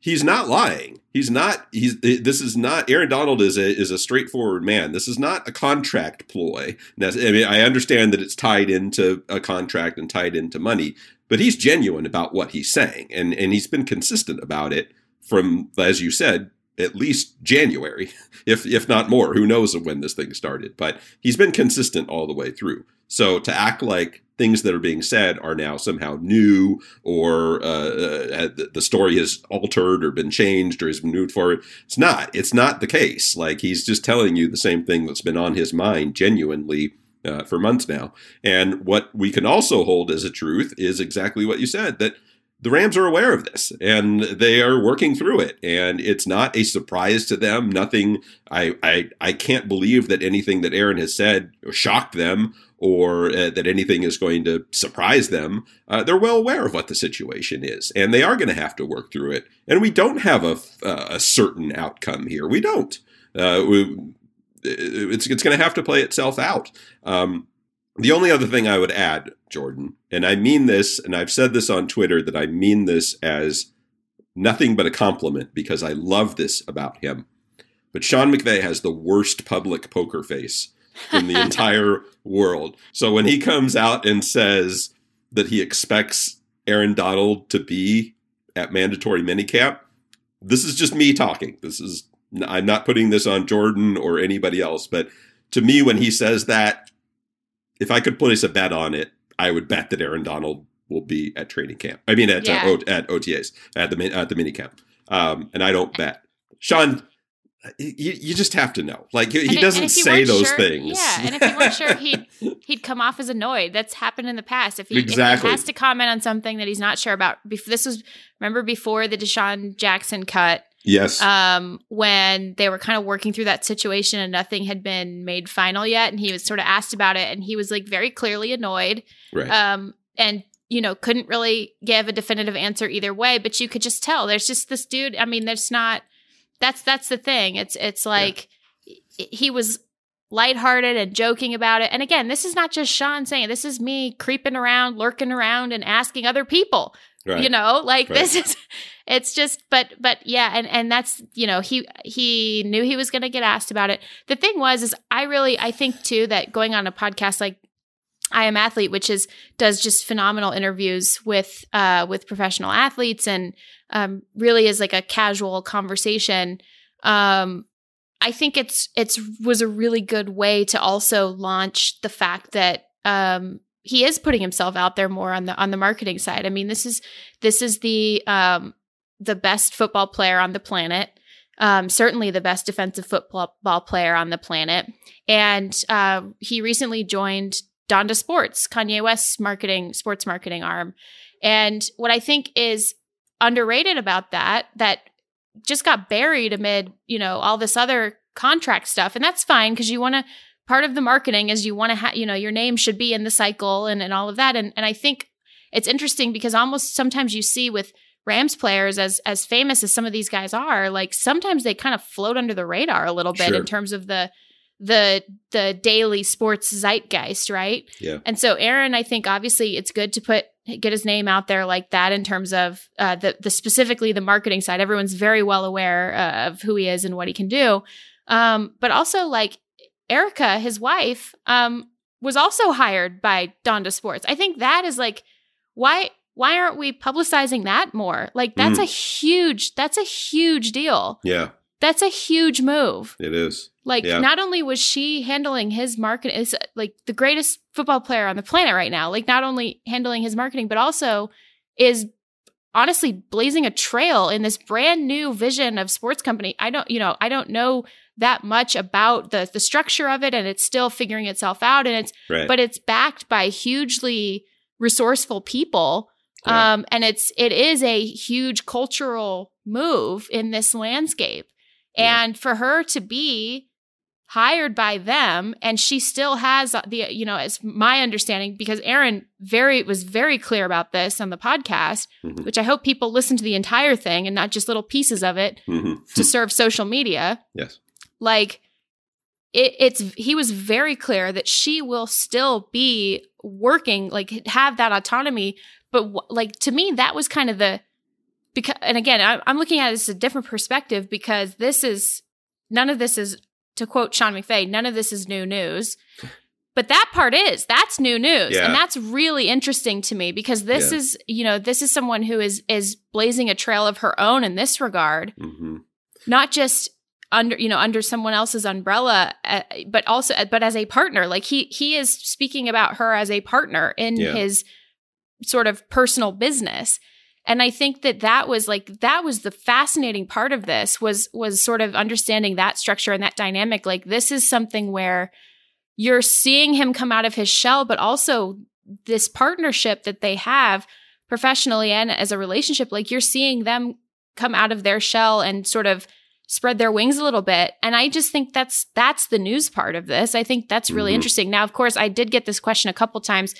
He's not lying. He's not. He's. Eh, this is not. Aaron Donald is a is a straightforward man. This is not a contract ploy. I mean, I understand that it's tied into a contract and tied into money, but he's genuine about what he's saying, and and he's been consistent about it from, as you said, at least January, if if not more. Who knows when this thing started? But he's been consistent all the way through. So to act like things that are being said are now somehow new, or uh, uh, the story has altered or been changed or been moved forward, it's not. It's not the case. Like he's just telling you the same thing that's been on his mind genuinely. Uh, for months now. And what we can also hold as a truth is exactly what you said that the Rams are aware of this and they are working through it. And it's not a surprise to them. Nothing, I, I, I can't believe that anything that Aaron has said shocked them or uh, that anything is going to surprise them. Uh, they're well aware of what the situation is and they are going to have to work through it. And we don't have a, a certain outcome here. We don't. Uh, we, it's, it's going to have to play itself out. Um, the only other thing I would add, Jordan, and I mean this, and I've said this on Twitter that I mean this as nothing but a compliment because I love this about him. But Sean McVay has the worst public poker face in the entire world. So when he comes out and says that he expects Aaron Donald to be at mandatory minicamp, this is just me talking. This is I'm not putting this on Jordan or anybody else, but to me when he says that if I could place a bet on it, I would bet that Aaron Donald will be at training camp. I mean, at uh, yeah. uh, at OTAs at the at the mini camp. Um, and I don't bet. Sean, you, you just have to know. Like he, doesn't say those sure, things. Yeah, and if he weren't sure, he'd he'd come off as annoyed. That's happened in the past. If he, exactly. if he has to comment on something that he's not sure about, this was remember before the DeSean Jackson cut. Yes. Um, when they were kind of working through that situation and nothing had been made final yet, and he was sort of asked about it, and he was like very clearly annoyed. Right. Um, and you know couldn't really give a definitive answer either way, but you could just tell there's just this dude. I mean, there's not. That's that's the thing. It's it's like yeah. he was lighthearted and joking about it. And again, this is not just Sean saying. This is me creeping around, lurking around, and asking other people. Right. You know, like right. this is it's just but but yeah, and and that's, you know, he he knew he was going to get asked about it. The thing was is I really I think too that going on a podcast like I am athlete, which is does just phenomenal interviews with uh with professional athletes and um really is like a casual conversation. Um I think it's it's was a really good way to also launch the fact that um he is putting himself out there more on the on the marketing side. I mean, this is this is the um, the best football player on the planet. Um, certainly the best defensive football player on the planet, and uh, he recently joined Donda Sports, Kanye West's marketing sports marketing arm. And what I think is underrated about that that just got buried amid you know all this other contract stuff, and that's fine because you want to part of the marketing is you want to have, you know, your name should be in the cycle and, and all of that. And, and I think it's interesting because almost sometimes you see with Rams players as as famous as some of these guys are, like sometimes they kind of float under the radar a little bit sure. in terms of the the the daily sports zeitgeist, right? Yeah. And so Aaron, I think obviously it's good to put get his name out there like that in terms of uh, the the specifically the marketing side. Everyone's very well aware uh, of who he is and what he can do. Um, but also like Erica, his wife, um, was also hired by Donda Sports. I think that is like why why aren't we publicizing that more? Like that's mm. a huge that's a huge deal. Yeah. That's a huge move. It is. Like yeah. not only was she handling his marketing is like the greatest football player on the planet right now. Like not only handling his marketing but also is honestly blazing a trail in this brand new vision of sports company. I don't, you know, I don't know that much about the the structure of it and it's still figuring itself out and it's Right. but it's backed by hugely resourceful people Yeah. um and it's it is a huge cultural move in this landscape Yeah. and for her to be hired by them and she still has the you know as my understanding because Aaron very was very clear about this on the podcast Mhm. which I hope people listen to the entire thing and not just little pieces of it Mhm. to serve social media yes. like it, it's he was very clear that she will still be working like have that autonomy but wh- like to me that was kind of the because and again I, i'm looking at this a different perspective because this is none of this is to quote sean McVay none of this is new news but that part is that's new news Yeah. and that's really interesting to me because this Yeah. is you know this is someone who is is blazing a trail of her own in this regard hmm not just under you know under someone else's umbrella uh, but also but as a partner like he he is speaking about her as a partner in Yeah. his sort of personal business and i think that that was like that was the fascinating part of this was was sort of understanding that structure and that dynamic. Like this is something where you're seeing him come out of his shell but also this partnership that they have professionally and as a relationship like you're seeing them come out of their shell and sort of spread their wings a little bit. And i just think that's that's the news part of this. I think that's really Mhm. interesting. Now of course i did get this question a couple times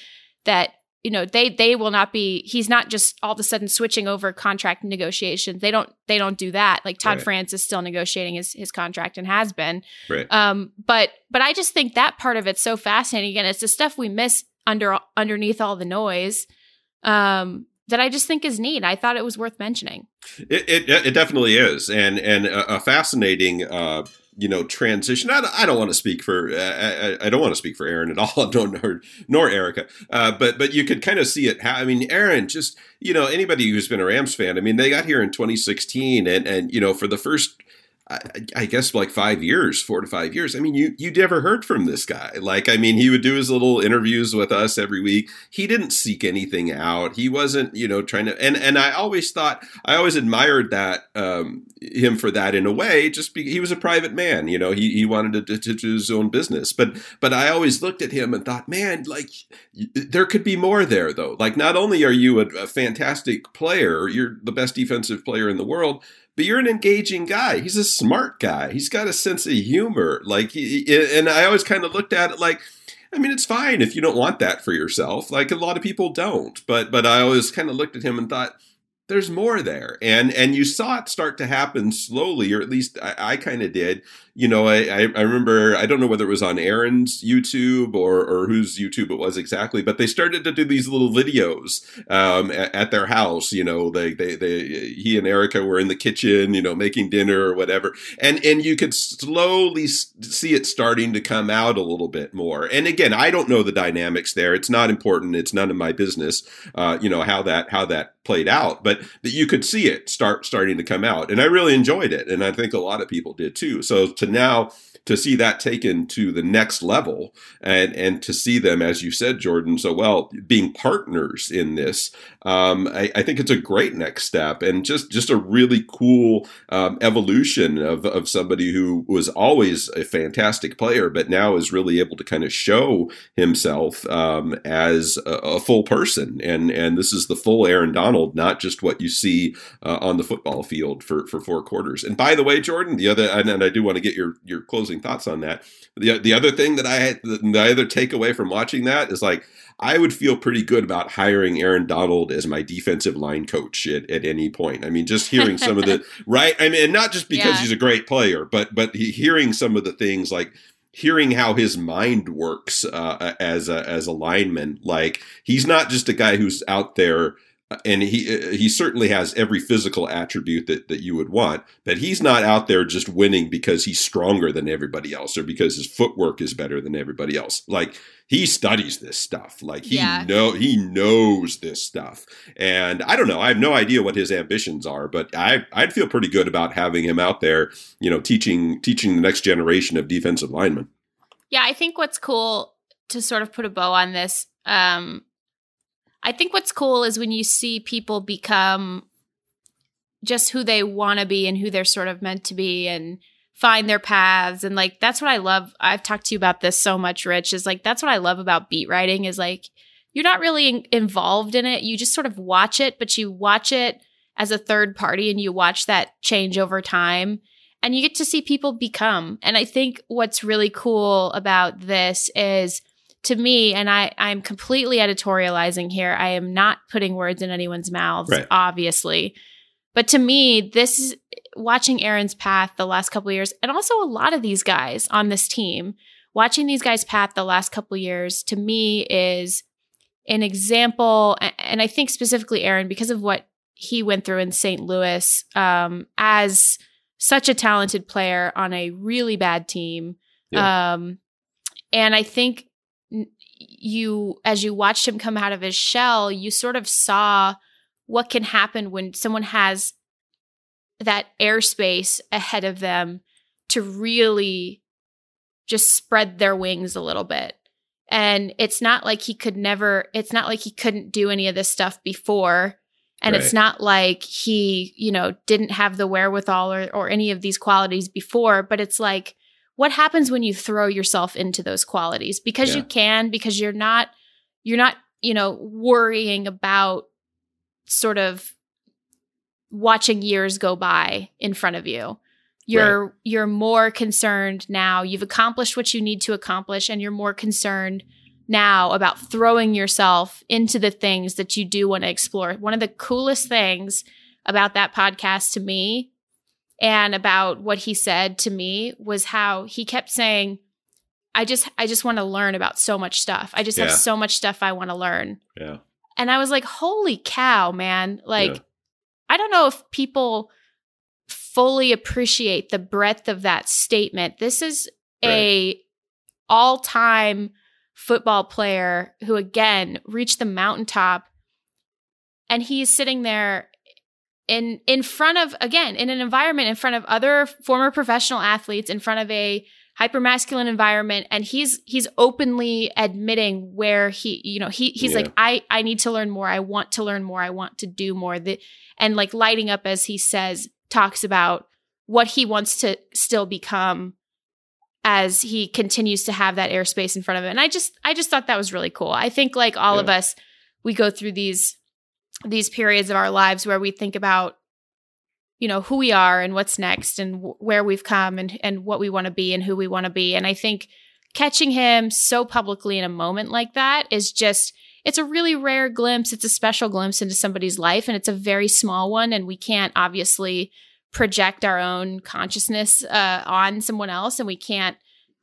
that you know they they will not be he's not just all of a sudden switching over contract negotiations they don't they don't do that. Like todd Right. france is still negotiating his his contract and has been. Right. um but but i just think that part of it's so fascinating. Again it's the stuff we miss under underneath all the noise um that i just think is neat. I thought it was worth mentioning. It, it it definitely is, and and a, a fascinating uh, you know transition. I, I don't want to speak for uh, I, I don't want to speak for Aaron at all, nor nor Erica, uh, but but you could kind of see it. I mean, Aaron just you know anybody who's been a Rams fan. I mean, they got here in 2016, and and you know for the first. I, I guess like five years, four to five years. I mean, you you never heard from this guy. Like, I mean, he would do his little interviews with us every week. He didn't seek anything out. He wasn't, you know, trying to. And and I always thought I always admired that um, him for that in a way. Just because he was a private man, you know, he he wanted to, to do his own business. But but I always looked at him and thought, man, like there could be more there though. Like not only are you a, a fantastic player, you're the best defensive player in the world. But you're an engaging guy. He's a smart guy. He's got a sense of humor. Like, he, and I always kind of looked at it like, I mean, it's fine if you don't want that for yourself. Like a lot of people don't. But but I always kind of looked at him and thought, there's more there, and and you saw it start to happen slowly, or at least I, I kind of did. You know, I, I remember I don't know whether it was on Aaron's YouTube or or whose YouTube it was exactly, but they started to do these little videos um, at, at their house. You know, they they they he and Erica were in the kitchen, you know, making dinner or whatever, and and you could slowly see it starting to come out a little bit more. And again, I don't know the dynamics there. It's not important. It's none of my business. Uh, you know how that how that played out, but that you could see it start starting to come out, and I really enjoyed it, and I think a lot of people did too. So to now to see that taken to the next level and and to see them as you said jordan so well being partners in this um, I, I think it's a great next step and just just a really cool um, evolution of, of somebody who was always a fantastic player but now is really able to kind of show himself um, as a, a full person. And and this is the full aaron donald not just what you see uh, on the football field for for four quarters. And by the way jordan the other and, and i do want to get your your closing thoughts on that the, the other thing that i had the, the other takeaway from watching that is like I would feel pretty good about hiring Aaron Donald as my defensive line coach at, at any point. I mean, just hearing some of the right. I mean, not just because Yeah. he's a great player, but but he, hearing some of the things like hearing how his mind works uh, as a as a lineman. Like he's not just a guy who's out there. Uh, And he he certainly has every physical attribute that, that you would want, but he's not out there just winning because he's stronger than everybody else or because his footwork is better than everybody else. Like he studies this stuff. Like he Yeah. know he knows this stuff. And I don't know. I have no idea what his ambitions are, but I I'd feel pretty good about having him out there, you know, teaching teaching the next generation of defensive linemen. Yeah, I think what's cool to sort of put a bow on this, um, I think what's cool is when you see people become just who they want to be and who they're sort of meant to be and find their paths and like that's what I love. I've talked to you about this so much, Rich. Is like that's what I love about beat writing is like you're not really in- involved in it. You just sort of watch it, but you watch it as a third party and you watch that change over time and you get to see people become. And I think what's really cool about this is to me, and I, I'm completely editorializing here. I am not putting words in anyone's mouths, Right. obviously. But to me, this is watching Aaron's path the last couple of years, and also a lot of these guys on this team, watching these guys' path the last couple of years, to me is an example. And I think specifically Aaron, because of what he went through in St. Louis um, as such a talented player on a really bad team. Um, and I think you, as you watched him come out of his shell, you sort of saw what can happen when someone has that airspace ahead of them to really just spread their wings a little bit. And it's not like he could never, it's not like he couldn't do any of this stuff before. And it's not like he, you know, didn't have the wherewithal or, or any of these qualities before, but it's like, what happens when you throw yourself into those qualities? Because you can, because you're not, you're not, you know, worrying about sort of watching years go by in front of you. You're you're more concerned now. You've accomplished what you need to accomplish and you're more concerned now about throwing yourself into the things that you do want to explore. One of the coolest things about that podcast to me and about what he said to me was how he kept saying I just I just want to learn about so much stuff. I just Yeah. have so much stuff I want to learn. Yeah. And I was like, holy cow, man. Like, Yeah. I don't know if people fully appreciate the breadth of that statement. This is a all-time football player who again reached the mountaintop and he's sitting there in in front of again in an environment in front of other former professional athletes in front of a hypermasculine environment and he's he's openly admitting where he you know he he's Yeah. like i i need to learn more. I want to learn more. I want to do more. The, and like lighting up as he says talks about what he wants to still become as he continues to have that airspace in front of him. And i just i just thought that was really cool. I think like all of us we go through these these periods of our lives where we think about you know who we are and what's next and wh- where we've come and and what we want to be and who we want to be. And i think catching him so publicly in a moment like that is just it's a really rare glimpse. It's a special glimpse into somebody's life and it's a very small one and we can't obviously project our own consciousness uh, on someone else and we can't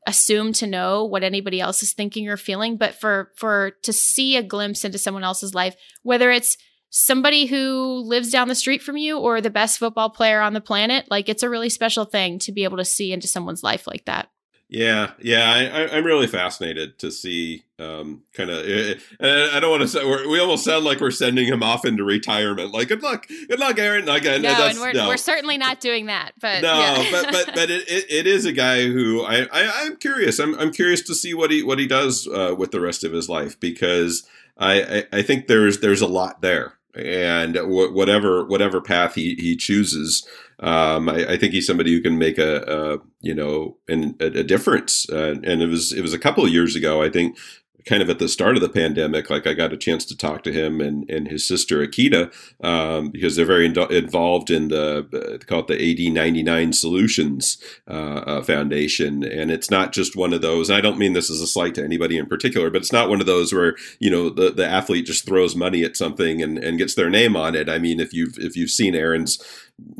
assume to know what anybody else is thinking or feeling. But for for to see a glimpse into someone else's life whether it's somebody who lives down the street from you or the best football player on the planet like it's a really special thing to be able to see into someone's life like that Yeah, yeah, I, I'm really fascinated to see um, kind of. Uh, I don't want to say we're, we almost sound like we're sending him off into retirement. Like, good luck, good luck, Aaron. Again, no and we're, no. we're certainly not doing that but no, yeah. but but but it, it, it is a guy who I, I I'm curious. I'm I'm curious to see what he what he does uh, with the rest of his life because I, I I think there's there's a lot there, and wh- whatever whatever path he he chooses, um, I, I think he's somebody who can make a, a you know an, a, a difference. Uh, and it was it was a couple of years ago, I think. Kind of at the start of the pandemic, like I got a chance to talk to him and, and his sister Akita um, because they're very indo- involved in the uh, they call it the AD ninety nine Solutions uh, uh, Foundation, and it's not just one of those. And I don't mean this as a slight to anybody in particular, but it's not one of those where you know the, the athlete just throws money at something and, and gets their name on it. I mean, if you've if you've seen Aaron's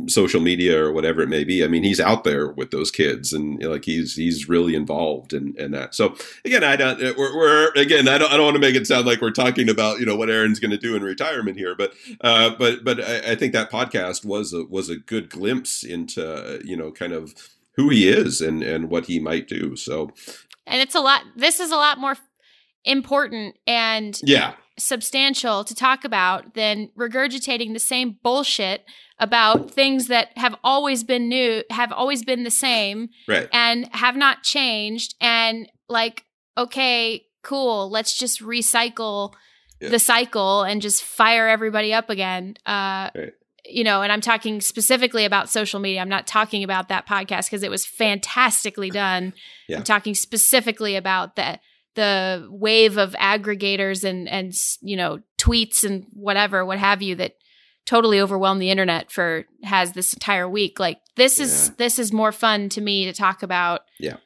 social media or whatever it may be, I mean, he's out there with those kids and you know, like he's he's really involved in, in that. So again, I don't we're, we're again I don't I don't want to make it sound like we're talking about you know what Aaron's going to do in retirement here, but uh, but but I, I think that podcast was a was a good glimpse into you know kind of who he is and and what he might do. So and it's a lot this is a lot more important and yeah, substantial to talk about than regurgitating the same bullshit about things that have always been new, have always been the same, right. and have not changed. And like, okay, cool, let's just recycle Yeah. the cycle and just fire everybody up again. Uh, Right. you know, and I'm talking specifically about social media. I'm not talking about that podcast because it was fantastically done. Yeah. I'm talking specifically about the the wave of aggregators and and you know tweets and whatever what have you that totally overwhelmed the internet for has this entire week like this is Yeah. this is more fun to me to talk about Yeah.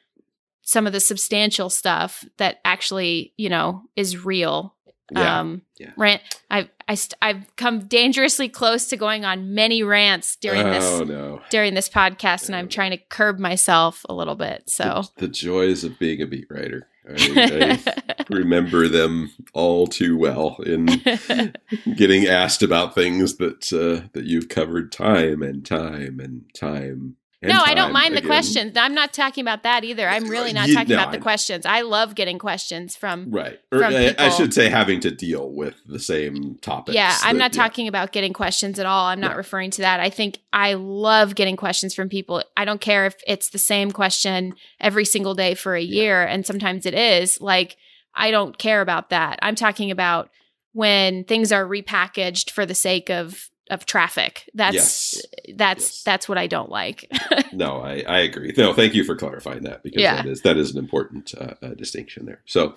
some of the substantial stuff that actually you know is real Yeah. um Yeah. rant i've I st- i've come dangerously close to going on many rants during oh this no. during this podcast and i'm trying to curb myself a little bit so the, the joys of being a beat writer. I, I remember them all too well in getting asked about things that uh, that you've covered time and time and time. No, I don't mind the questions. I'm not talking about that either. I'm uh, really not You- talking no, about the I- questions. I love getting questions from. Right. Or From uh, I, I should say having to deal with the same topics. Yeah, I'm that- not yeah. talking about getting questions at all. I'm not referring to that. I think I love getting questions from people. I don't care if it's the same question every single day for a year, and sometimes it is. Like, I don't care about that. I'm talking about when things are repackaged for the sake of of traffic. That's Yes. that's Yes. that's what I don't like. No, I, I agree. No, thank you for clarifying that because Yeah. that is that is an important uh, uh, distinction there. So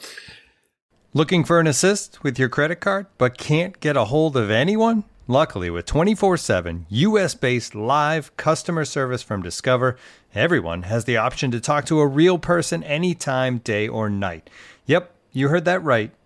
Looking for an assist with your credit card but can't get a hold of anyone? Luckily, with 24 7 US based live customer service from Discover, everyone has the option to talk to a real person anytime, day or night. Yep, you heard that right.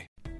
apply.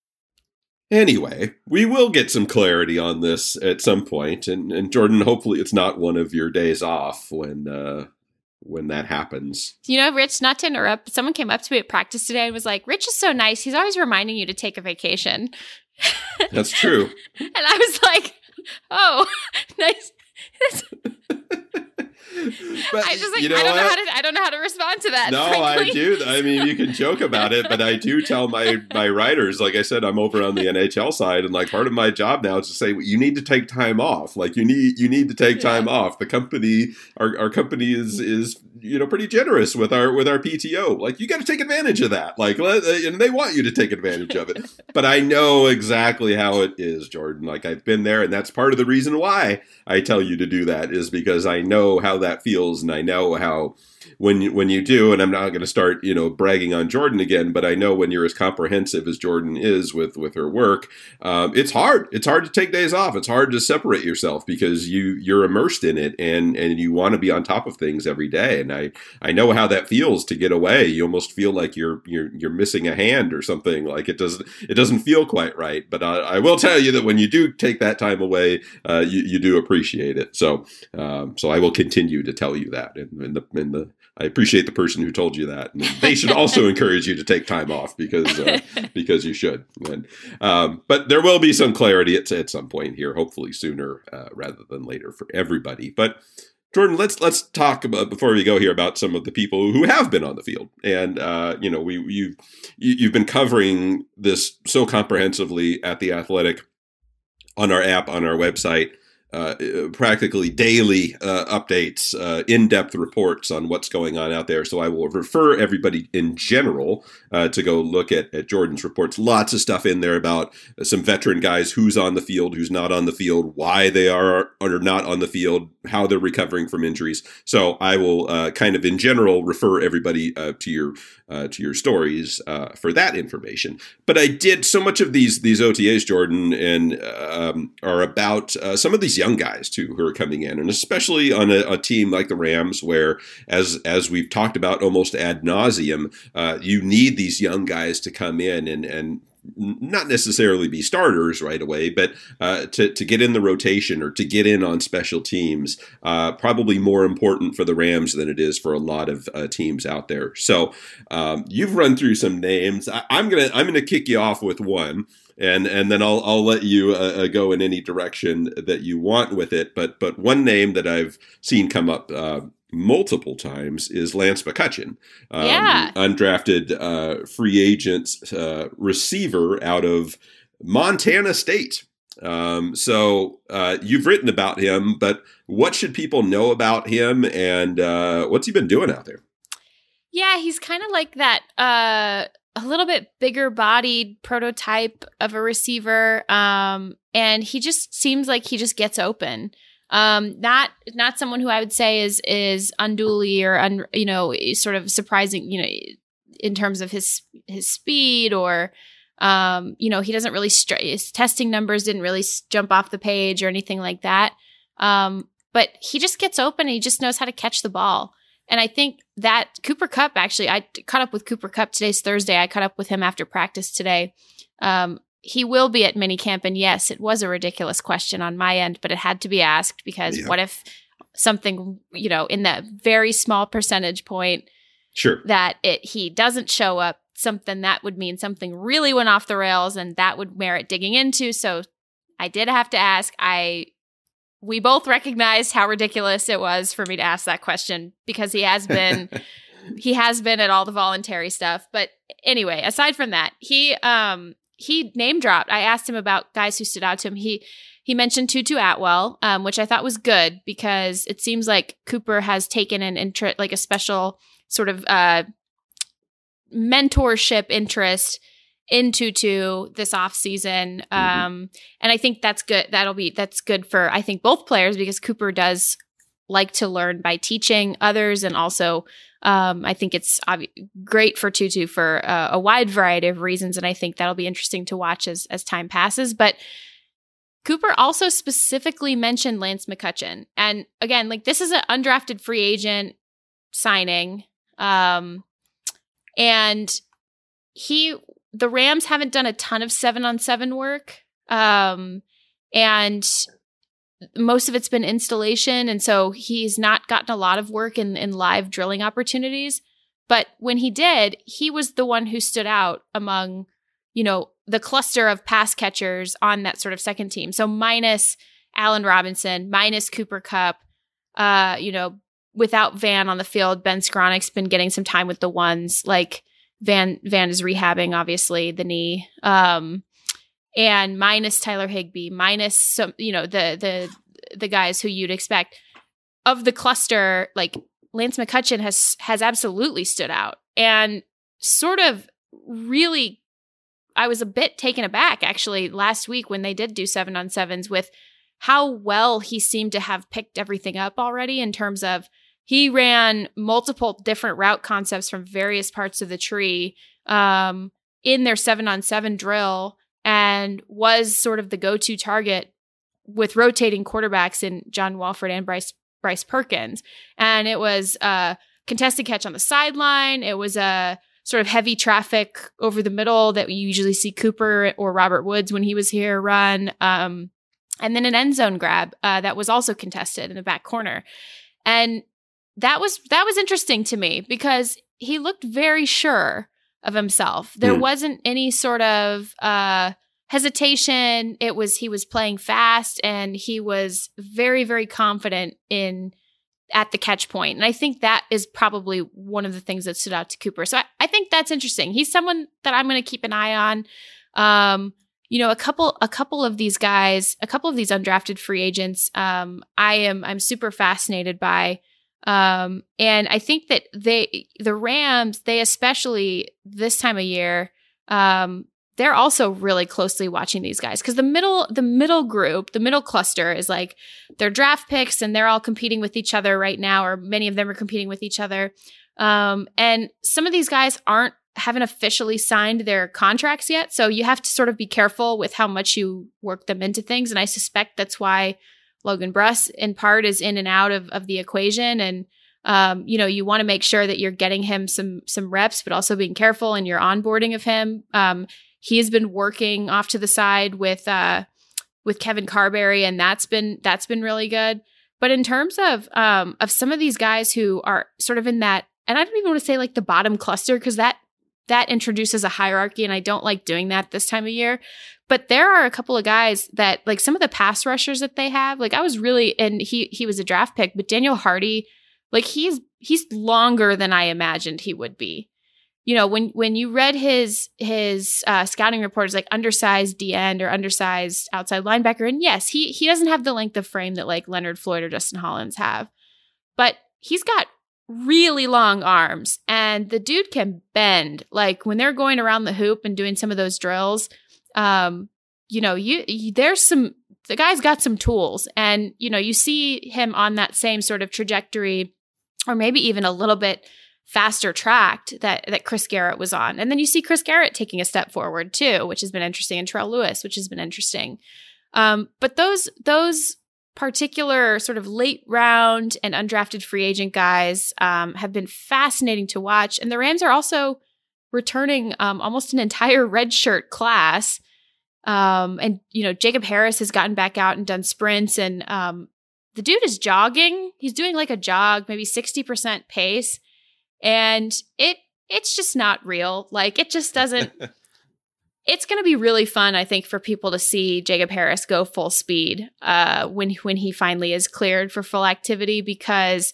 Anyway, we will get some clarity on this at some point, and, and Jordan, hopefully, it's not one of your days off when uh, when that happens. You know, Rich, not to interrupt, someone came up to me at practice today and was like, Rich is so nice. He's always reminding you to take a vacation. That's true. And I was like, oh, nice. But I just like you know I don't know what? how to I don't know how to respond to that. No, I do. I mean, you can joke about it, but I do tell my my writers, like I said, I'm over on the NHL side, and like part of my job now is to say you need to take time off. Like you need you need to take time off. The company, our, our company is is you know pretty generous with our with our PTO. Like you got to take advantage of that. Like uh, and they want you to take advantage of it. but I know exactly how it is, Jordan. Like I've been there, and that's part of the reason why I tell you to do that is because I know how that feels, and I know how when you, when you do, and I'm not going to start you know bragging on Jordan again, but I know when you're as comprehensive as Jordan is with with her work, um, it's hard. It's hard to take days off. It's hard to separate yourself because you you're immersed in it and and you want to be on top of things every day. And I I know how that feels to get away. You almost feel like you're you're you're missing a hand or something. Like it doesn't it doesn't feel quite right. But I, I will tell you that when you do take that time away, uh, you you do appreciate it. So um, so I will continue to tell you that in, in the in the I appreciate the person who told you that. And they should also encourage you to take time off because uh, because you should. And, um, but there will be some clarity at, at some point here, hopefully sooner uh, rather than later for everybody. But Jordan, let's let's talk about before we go here about some of the people who have been on the field, and uh, you know we you you've been covering this so comprehensively at the Athletic on our app on our website uh, practically daily uh, updates, uh, in depth reports on what's going on out there. So I will refer everybody in general uh, to go look at, at Jordan's reports. Lots of stuff in there about some veteran guys who's on the field, who's not on the field, why they are or not on the field, how they're recovering from injuries. So I will uh, kind of in general refer everybody to your to your stories for that information. But I did so much of these these OTAs, Jordan, and um, are about some of these young guys too who are coming in, and especially on a, a team like the Rams, where as as we've talked about almost ad nauseum, uh, you need these young guys to come in and and not necessarily be starters right away, but uh, to, to get in the rotation or to get in on special teams, uh, probably more important for the Rams than it is for a lot of uh, teams out there. So um, you've run through some names. I, am gonna I'm gonna kick you off with one, and and then I'll I'll let you uh, uh, go in any direction that you want with it. But but one name that I've seen come up uh, multiple times is Lance McCutcheon, um, yeah. undrafted uh, free agent uh, receiver out of Montana State. Um, so uh, you've written about him, but what should people know about him, and what's he been doing out there? Yeah, he's kind of like that a little bit bigger bodied prototype of a receiver. Um, and he just seems like he just gets open. Um, not not someone who I would say is is unduly or un, you know sort of surprising you know in terms of his his speed or um, you know he doesn't really str- his testing numbers didn't really jump off the page or anything like that. Um, but he just gets open. and he just knows how to catch the ball. And I think that Cooper Kupp actually, I caught up with Cooper Kupp today's Thursday. I caught up with him after practice today. Um, he will be at minicamp, and yes, it was a ridiculous question on my end, but it had to be asked because yeah. what if something, you know, in that very small percentage point, sure, that it he doesn't show up, something that would mean something really went off the rails, and that would merit digging into. So I did have to ask. I we both recognized how ridiculous it was for me to ask that question because he has been he has been at all the voluntary stuff but anyway aside from that he um he name dropped i asked him about guys who stood out to him he he mentioned tutu atwell um, which i thought was good because it seems like cooper has taken an interest like a special sort of uh mentorship interest in Tutu this off season. Mm-hmm. Um, and I think that's good. That'll be that's good for I think both players because Cooper does like to learn by teaching others, and also um, I think it's ob- great for Tutu for uh, a wide variety of reasons. And I think that'll be interesting to watch as as time passes. But Cooper also specifically mentioned Lance McCutcheon, and again, like this is an undrafted free agent signing. Um, and he the Rams haven't done a ton of seven on seven work. Um, and most of it's been installation. And so he's not gotten a lot of work in, in live drilling opportunities. But when he did, he was the one who stood out among, you know, the cluster of pass catchers on that sort of second team. So minus Allen Robinson, minus Cooper Kupp, uh, you know, without Van on the field, Ben Skowronek's been getting some time with the ones. Like Van Van is rehabbing obviously the knee. Um and minus Tyler Higbee, minus some you know the the the guys who you'd expect of the cluster like Lance McCutcheon has has absolutely stood out and sort of really I was a bit taken aback actually last week when they did do 7 on 7s with how well he seemed to have picked everything up already in terms of he ran multiple different route concepts from various parts of the tree um, in their 7 on 7 drill and was sort of the go-to target with rotating quarterbacks in John Wolford and Bryce Bryce Perkins. And it was a contested catch on the sideline. It was a sort of heavy traffic over the middle that you usually see Cooper or Robert Woods when he was here run. Um, and then an end zone grab uh, that was also contested in the back corner. And that was that was interesting to me because he looked very sure of himself. There mm. wasn't any sort of uh, hesitation. It was he was playing fast and he was very very confident in at the catch point. And I think that is probably one of the things that stood out to Cooper. So I, I think that's interesting. He's someone that I'm going to keep an eye on. Um, you know, a couple a couple of these guys, a couple of these undrafted free agents, um, I am I'm super fascinated by. Um, and I think that they the Rams, they especially this time of year, um, they're also really closely watching these guys because the middle the middle group the middle cluster is like their draft picks and they're all competing with each other right now or many of them are competing with each other. Um, and some of these guys aren't haven't officially signed their contracts yet so you have to sort of be careful with how much you work them into things and i suspect that's why logan bruss in part is in and out of, of the equation and um, you know you want to make sure that you're getting him some some reps but also being careful in your onboarding of him um, he has been working off to the side with uh, with Kevin Carberry, and that's been that's been really good. But in terms of um, of some of these guys who are sort of in that, and I don't even want to say like the bottom cluster because that that introduces a hierarchy, and I don't like doing that this time of year. But there are a couple of guys that like some of the pass rushers that they have. Like I was really, and he he was a draft pick, but Daniel Hardy, like he's he's longer than I imagined he would be you know when when you read his his uh, scouting reports like undersized D end or undersized outside linebacker, and yes, he he doesn't have the length of frame that like Leonard Floyd or Justin Hollins have, but he's got really long arms, and the dude can bend. Like when they're going around the hoop and doing some of those drills, um, you know, you, you there's some the guy's got some tools, and you know you see him on that same sort of trajectory, or maybe even a little bit faster tracked that that Chris Garrett was on. And then you see Chris Garrett taking a step forward too, which has been interesting, and Terrell Lewis, which has been interesting. Um, but those those particular sort of late round and undrafted free agent guys um, have been fascinating to watch. And the Rams are also returning um, almost an entire redshirt class. Um, and you know, Jacob Harris has gotten back out and done sprints, and um, the dude is jogging. He's doing like a jog, maybe sixty percent pace and it it's just not real. Like it just doesn't. it's going to be really fun, I think, for people to see Jacob Harris go full speed uh, when when he finally is cleared for full activity because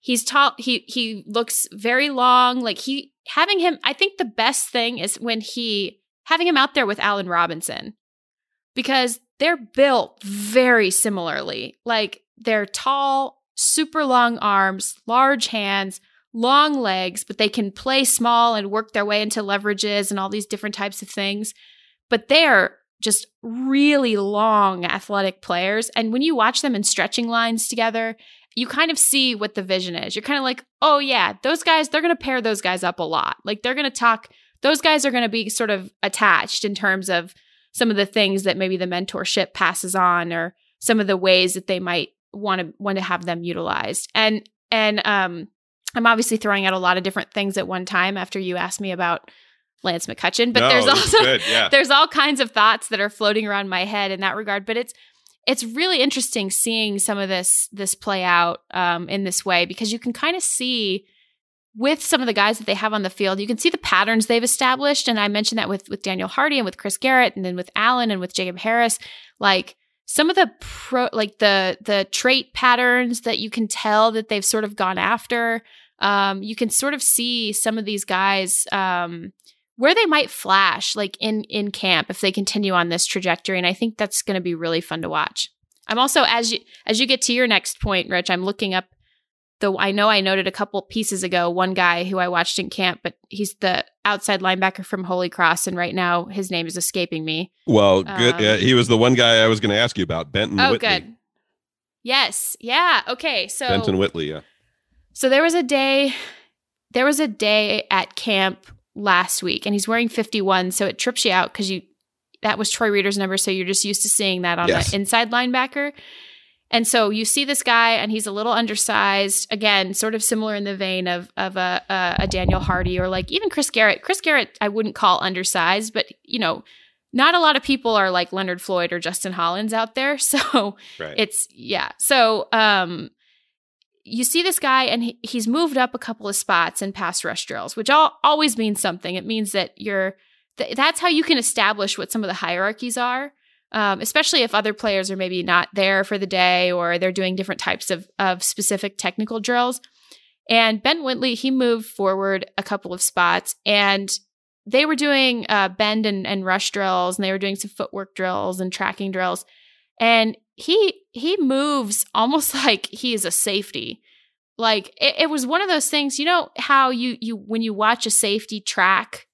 he's tall. He he looks very long. Like he having him. I think the best thing is when he having him out there with Allen Robinson because they're built very similarly. Like they're tall, super long arms, large hands long legs, but they can play small and work their way into leverages and all these different types of things. But they're just really long athletic players. And when you watch them in stretching lines together, you kind of see what the vision is. You're kind of like, oh, yeah, those guys, they're going to pair those guys up a lot. Like they're going to talk, those guys are going to be sort of attached in terms of some of the things that maybe the mentorship passes on or some of the ways that they might want to want to have them utilized. And and um I'm obviously throwing out a lot of different things at one time after you asked me about Lance McCutcheon, but no, there's also yeah. there's all kinds of thoughts that are floating around my head in that regard. But it's it's really interesting seeing some of this this play out um, in this way because you can kind of see with some of the guys that they have on the field, you can see the patterns they've established. And I mentioned that with with Daniel Hardy and with Chris Garrett, and then with Allen and with Jacob Harris, like some of the pro like the the trait patterns that you can tell that they've sort of gone after um, you can sort of see some of these guys um, where they might flash like in in camp if they continue on this trajectory and i think that's going to be really fun to watch i'm also as you as you get to your next point rich i'm looking up the I know I noted a couple pieces ago one guy who I watched in camp, but he's the outside linebacker from Holy Cross, and right now his name is escaping me. Well, good. Um, uh, he was the one guy I was going to ask you about, Benton oh, Whitley. good. Yes. Yeah. Okay. So Benton Whitley. Yeah. So there was a day, there was a day at camp last week, and he's wearing 51, so it trips you out because you that was Troy Reeder's number, so you're just used to seeing that on Yes. the inside linebacker. And so you see this guy, and he's a little undersized. Again, sort of similar in the vein of of a, a a Daniel Hardy or like even Chris Garrett. Chris Garrett, I wouldn't call undersized, but you know, not a lot of people are like Leonard Floyd or Justin Hollins out there. So Right. it's yeah. So um you see this guy and he, he's moved up a couple of spots in pass rush drills, which all, always means something. It means that you're th- that's how you can establish what some of the hierarchies are. Um, especially if other players are maybe not there for the day or they're doing different types of, of specific technical drills. And Ben Whitley, he moved forward a couple of spots and they were doing uh, bend and, and rush drills and they were doing some footwork drills and tracking drills. And he he moves almost like he is a safety. Like it, it was one of those things, you know how you you when you watch a safety track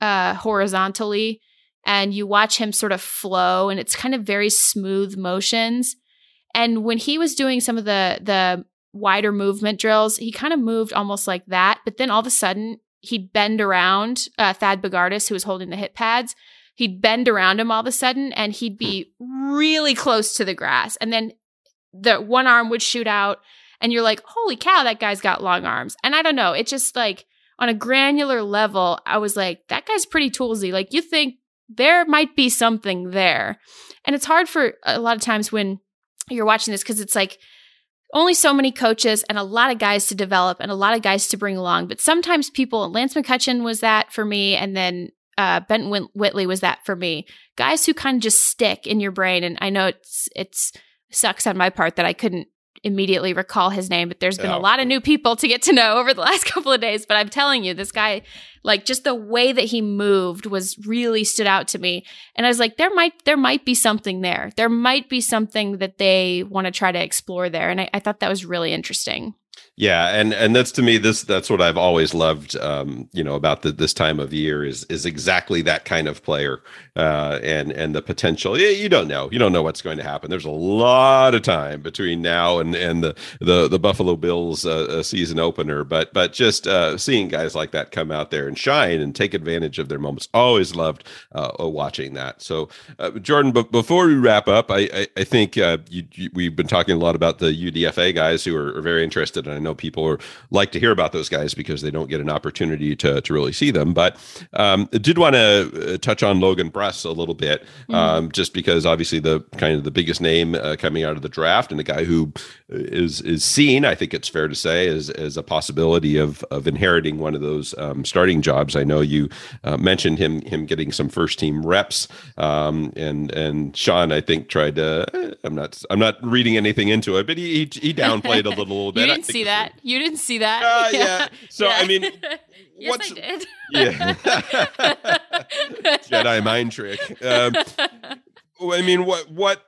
uh horizontally and you watch him sort of flow and it's kind of very smooth motions. And when he was doing some of the the wider movement drills, he kind of moved almost like that, but then all of a sudden he'd bend around uh, Thad Bogardus, who was holding the hip pads. He'd bend around him all of a sudden, and he'd be really close to the grass. And then the one arm would shoot out, and you're like, "Holy cow, that guy's got long arms!" And I don't know, it's just like on a granular level, I was like, "That guy's pretty toolsy." Like you think there might be something there, and it's hard for a lot of times when you're watching this because it's like only so many coaches and a lot of guys to develop and a lot of guys to bring along. But sometimes people, Lance McCutcheon was that for me, and then uh, Benton Whit- Whitley was that for me. Guys who kind of just stick in your brain. And I know it's it's sucks on my part that I couldn't immediately recall his name, but there's been Yeah. a lot of new people to get to know over the last couple of days. But I'm telling you, this guy, like just the way that he moved was really stood out to me. And I was like, there might there might be something there. There might be something that they want to try to explore there. And I, I thought that was really interesting. Yeah, and and that's to me this that's what I've always loved. Um, you know about the, this time of year is is exactly that kind of player, uh, and and the potential. You, you don't know, you don't know what's going to happen. There's a lot of time between now and and the the the Buffalo Bills uh, uh, season opener, but but just uh, seeing guys like that come out there and shine and take advantage of their moments. Always loved uh, watching that. So uh, Jordan, but before we wrap up, I I, I think you, you, we've been talking a lot about the UDFA guys who are, are very interested, and I know people are, like to hear about those guys because they don't get an opportunity to to really see them. But um, I did want to uh, touch on Logan Bruss a little bit, um, just because obviously the kind of the biggest name uh, coming out of the draft and a guy who is is seen, I think it's fair to say, as as a possibility of of inheriting one of those um, starting jobs. I know you uh, mentioned him him getting some first team reps, um, and and Sean I think tried to. eh, I'm not I'm not reading anything into it, but he he, he downplayed a little, little bit. You I didn't think see that. You didn't see that. Uh, yeah. So, I mean, yes, what's- I did. Yeah. Jedi mind trick. Um, I mean, what what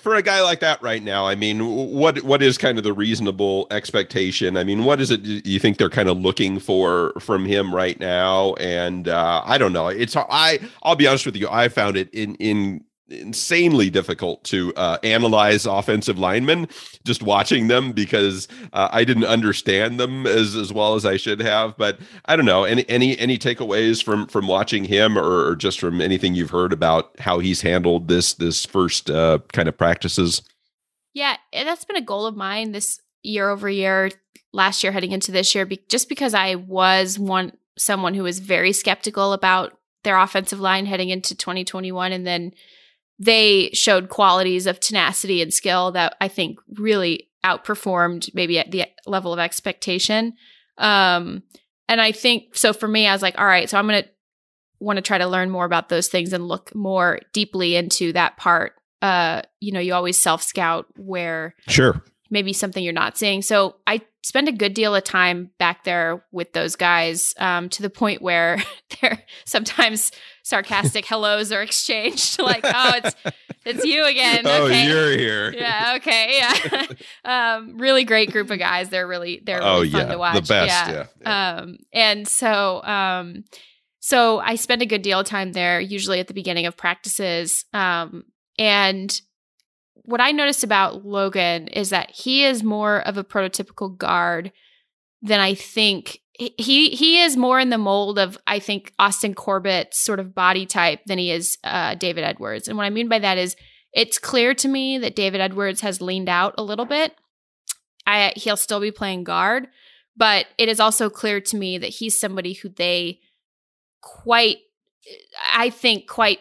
for a guy like that right now? I mean, what what is kind of the reasonable expectation? I mean, what is it you think they're kind of looking for from him right now? And uh, I don't know. It's I I'll be honest with you. I found it in in insanely difficult to uh, analyze offensive linemen just watching them because uh, I didn't understand them as as well as I should have. But I don't know any any any takeaways from from watching him or, or just from anything you've heard about how he's handled this this first uh, kind of practices. Yeah, that's been a goal of mine this year over year, last year heading into this year, be- just because I was one someone who was very skeptical about their offensive line heading into 2021, and then they showed qualities of tenacity and skill that I think really outperformed maybe at the level of expectation. Um, and I think so for me, I was like, all right, so I'm gonna want to try to learn more about those things and look more deeply into that part. Uh, you know, you always self scout where Sure. maybe something you're not seeing. So I spend a good deal of time back there with those guys um, to the point where they're sometimes sarcastic hellos are exchanged. like, oh, it's it's you again. Oh, okay. you're here. Yeah. Okay. Yeah. um, really great group of guys. They're really they're Oh, really fun yeah, to the watch. best, Um, and so um, so I spend a good deal of time there, usually at the beginning of practices. Um, and what I noticed about Logan is that he is more of a prototypical guard than I think. He he is more in the mold of I think Austin Corbett's sort of body type than he is uh, David Edwards. And what I mean by that is it's clear to me that David Edwards has leaned out a little bit. I he'll still be playing guard, but it is also clear to me that he's somebody who they quite I think quite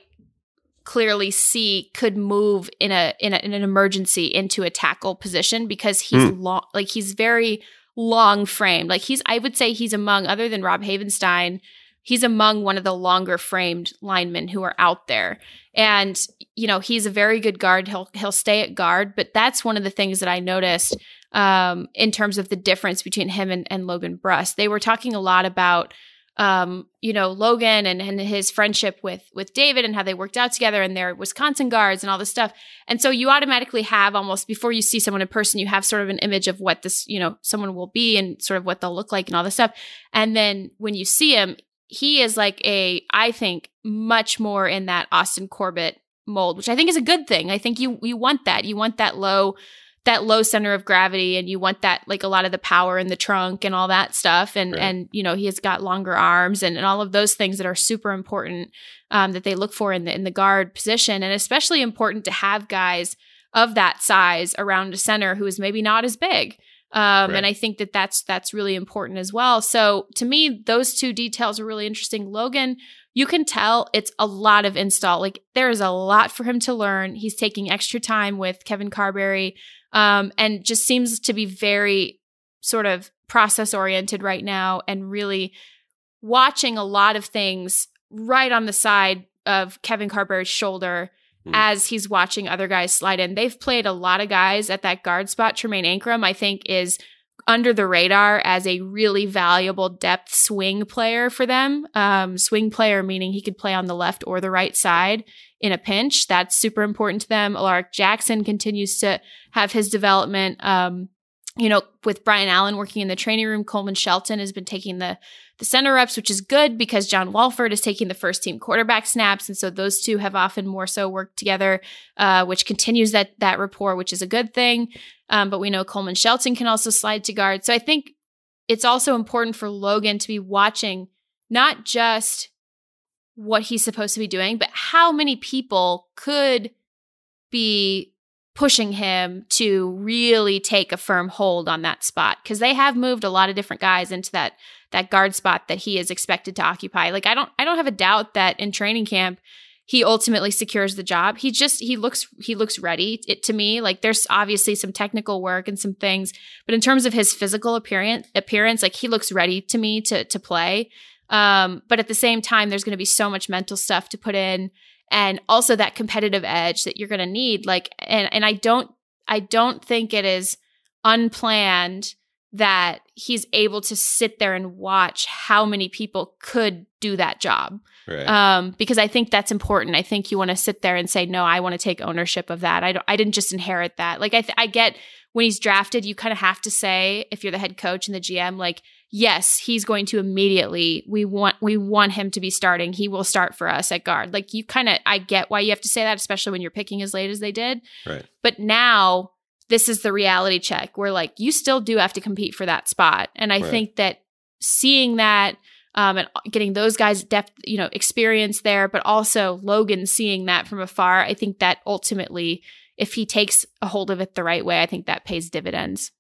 clearly see could move in a in, a, in an emergency into a tackle position because he's Hmm. long like he's very long framed. Like he's I would say he's among other than Rob Havenstein he's among one of the longer framed linemen who are out there. And you know he's a very good guard. He'll he'll stay at guard. But that's one of the things that I noticed um, in terms of the difference between him and, and Logan Bruss. They were talking a lot about um, you know, Logan and, and his friendship with with David and how they worked out together and their Wisconsin guards and all this stuff. And so you automatically have almost before you see someone in person, you have sort of an image of what this, you know, someone will be and sort of what they'll look like and all this stuff. And then when you see him, he is like a, I think, much more in that Austin Corbett mold, which I think is a good thing. I think you you want that. You want that low that low center of gravity and you want that like a lot of the power in the trunk and all that stuff and Right. and you know he has got longer arms and, and all of those things that are super important um, that they look for in the in the guard position and especially important to have guys of that size around a center who is maybe not as big um, Right. and I think that that's that's really important as well. So to me, those two details are really interesting. Logan, you can tell it's a lot of install. Like there is a lot for him to learn. He's taking extra time with Kevin Carberry, um, and just seems to be very sort of process oriented right now, and really watching a lot of things right on the side of Kevin Carberry's shoulder Hmm. as he's watching other guys slide in. They've played a lot of guys at that guard spot. Tremayne Anchrum, I think, is under the radar as a really valuable depth swing player for them. Um, swing player meaning he could play on the left or the right side in a pinch. That's super important to them. Alaric Jackson continues to have his development. Um, you know, with Brian Allen working in the training room, Coleman Shelton has been taking the the center reps, which is good because John Wolford is taking the first team quarterback snaps, and so those two have often more so worked together, uh, which continues that that rapport, which is a good thing. Um, but we know Coleman Shelton can also slide to guard, so I think it's also important for Logan to be watching not just what he's supposed to be doing, but how many people could be pushing him to really take a firm hold on that spot because they have moved a lot of different guys into that that guard spot that he is expected to occupy. Like I don't I don't have a doubt that in training camp he ultimately secures the job. He just he looks he looks ready it, to me. Like there's obviously some technical work and some things, but in terms of his physical appearance appearance like he looks ready to me to to play. Um but at the same time there's going to be so much mental stuff to put in and also that competitive edge that you're going to need like and and I don't I don't think it is unplanned that he's able to sit there and watch how many people could do that job Right. um, because I think that's important. I think you want to sit there and say, no, I want to take ownership of that. I don't, I didn't just inherit that. Like I, th- I get when he's drafted, you kind of have to say, if you're the head coach and the GM, like, yes, he's going to immediately. We want, we want him to be starting. He will start for us at guard. Like you kind of, I get why you have to say that, especially when you're picking as late as they did. right. But now this is the reality check where like you still do have to compete for that spot. And I Right. think that seeing that um, and getting those guys depth, you know, experience there, but also Logan seeing that from afar, I think that ultimately, if he takes a hold of it the right way, I think that pays dividends.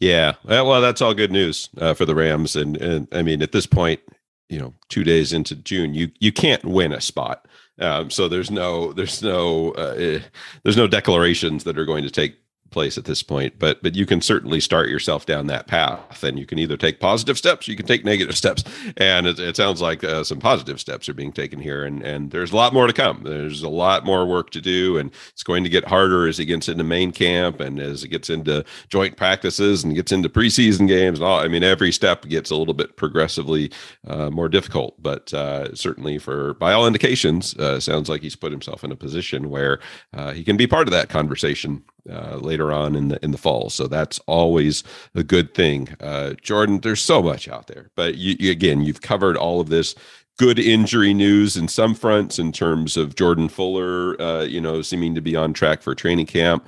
Yeah. Uh, Well, that's all good news uh, for the Rams. And, and I mean, at this point, you know, two days into June, you you can't win a spot. Um, so there's no there's no uh, eh, there's no declarations that are going to take place at this point. But but you can certainly start yourself down that path, and you can either take positive steps, you can take negative steps, and it, it sounds like uh, some positive steps are being taken here, and and there's a lot more to come. There's a lot more work to do, and it's going to get harder as he gets into main camp and as it gets into joint practices and gets into preseason games and all. I mean, every step gets a little bit progressively uh, more difficult, but uh, certainly for by all indications, uh, sounds like he's put himself in a position where uh, he can be part of that conversation uh, later on in the in the fall. So that's always a good thing. Uh, Jordan, there's so much out there, but you, you, again, you've covered all of this good injury news in some fronts in terms of Jordan Fuller, uh, you know, seeming to be on track for training camp.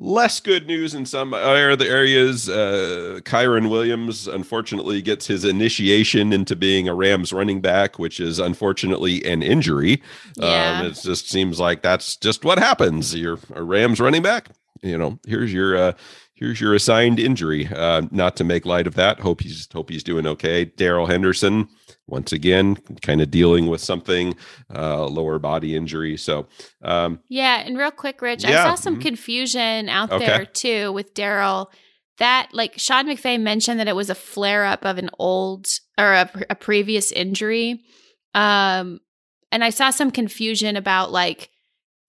Less good news in some other areas. Uh, Kyren Williams unfortunately gets his initiation into being a Rams running back, which is unfortunately an injury. Yeah. Um, it just seems like that's just what happens. You're a Rams running back. You know, here's your uh, here's your assigned injury. Uh, not to make light of that. Hope he's hope he's doing okay. Darrell Henderson once again kind of dealing with something uh, lower body injury so um, yeah and real quick rich Yeah, i saw some mhm. confusion out Okay. there too with darrell that like sean mcvay mentioned that it was a flare up of an old or a, a previous injury um and i saw some confusion about like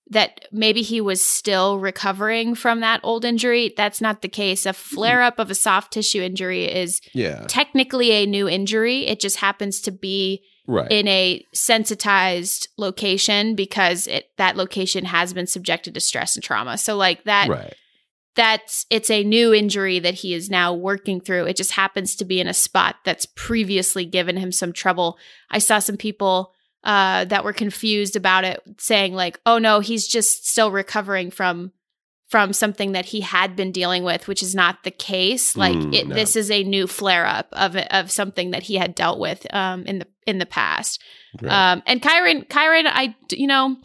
that maybe he was still recovering from that old injury. That's not the case. A flare up of a soft tissue injury is yeah. technically a new injury. It just happens to be right. in a sensitized location because it that location has been subjected to stress and trauma. So like that right. that's it's a new injury that he is now working through. It just happens to be in a spot that's previously given him some trouble. I saw some people uh that were confused about it saying like, "Oh no, he's just still recovering from from something that he had been dealing with, which is not the case. Like Mm, it, no. this is a new flare up of of something that he had dealt with um in the in the past. right. Um, and Kyren, Kyren, I, you know,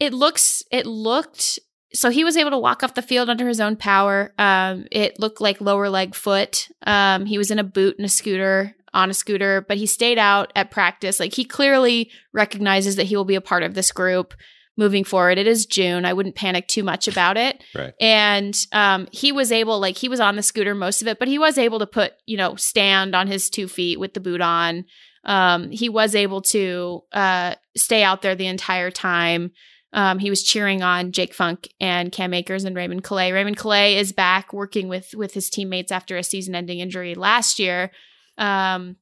it looks, it looked, so he was able to walk off the field under his own power. Um, it looked like lower leg foot. Um, he was in a boot and a scooter on a scooter, but he stayed out at practice. Like he clearly recognizes that he will be a part of this group moving forward. It is June. I wouldn't panic too much about it. Right. And um, he was able, like, he was on the scooter most of it, but he was able to put, you know, stand on his two feet with the boot on. Um, he was able to uh, stay out there the entire time. Um, he was cheering on Jake Funk and Cam Akers and Raymond Calais. Raymond Calais is back working with with his teammates after a season-ending injury last year, um,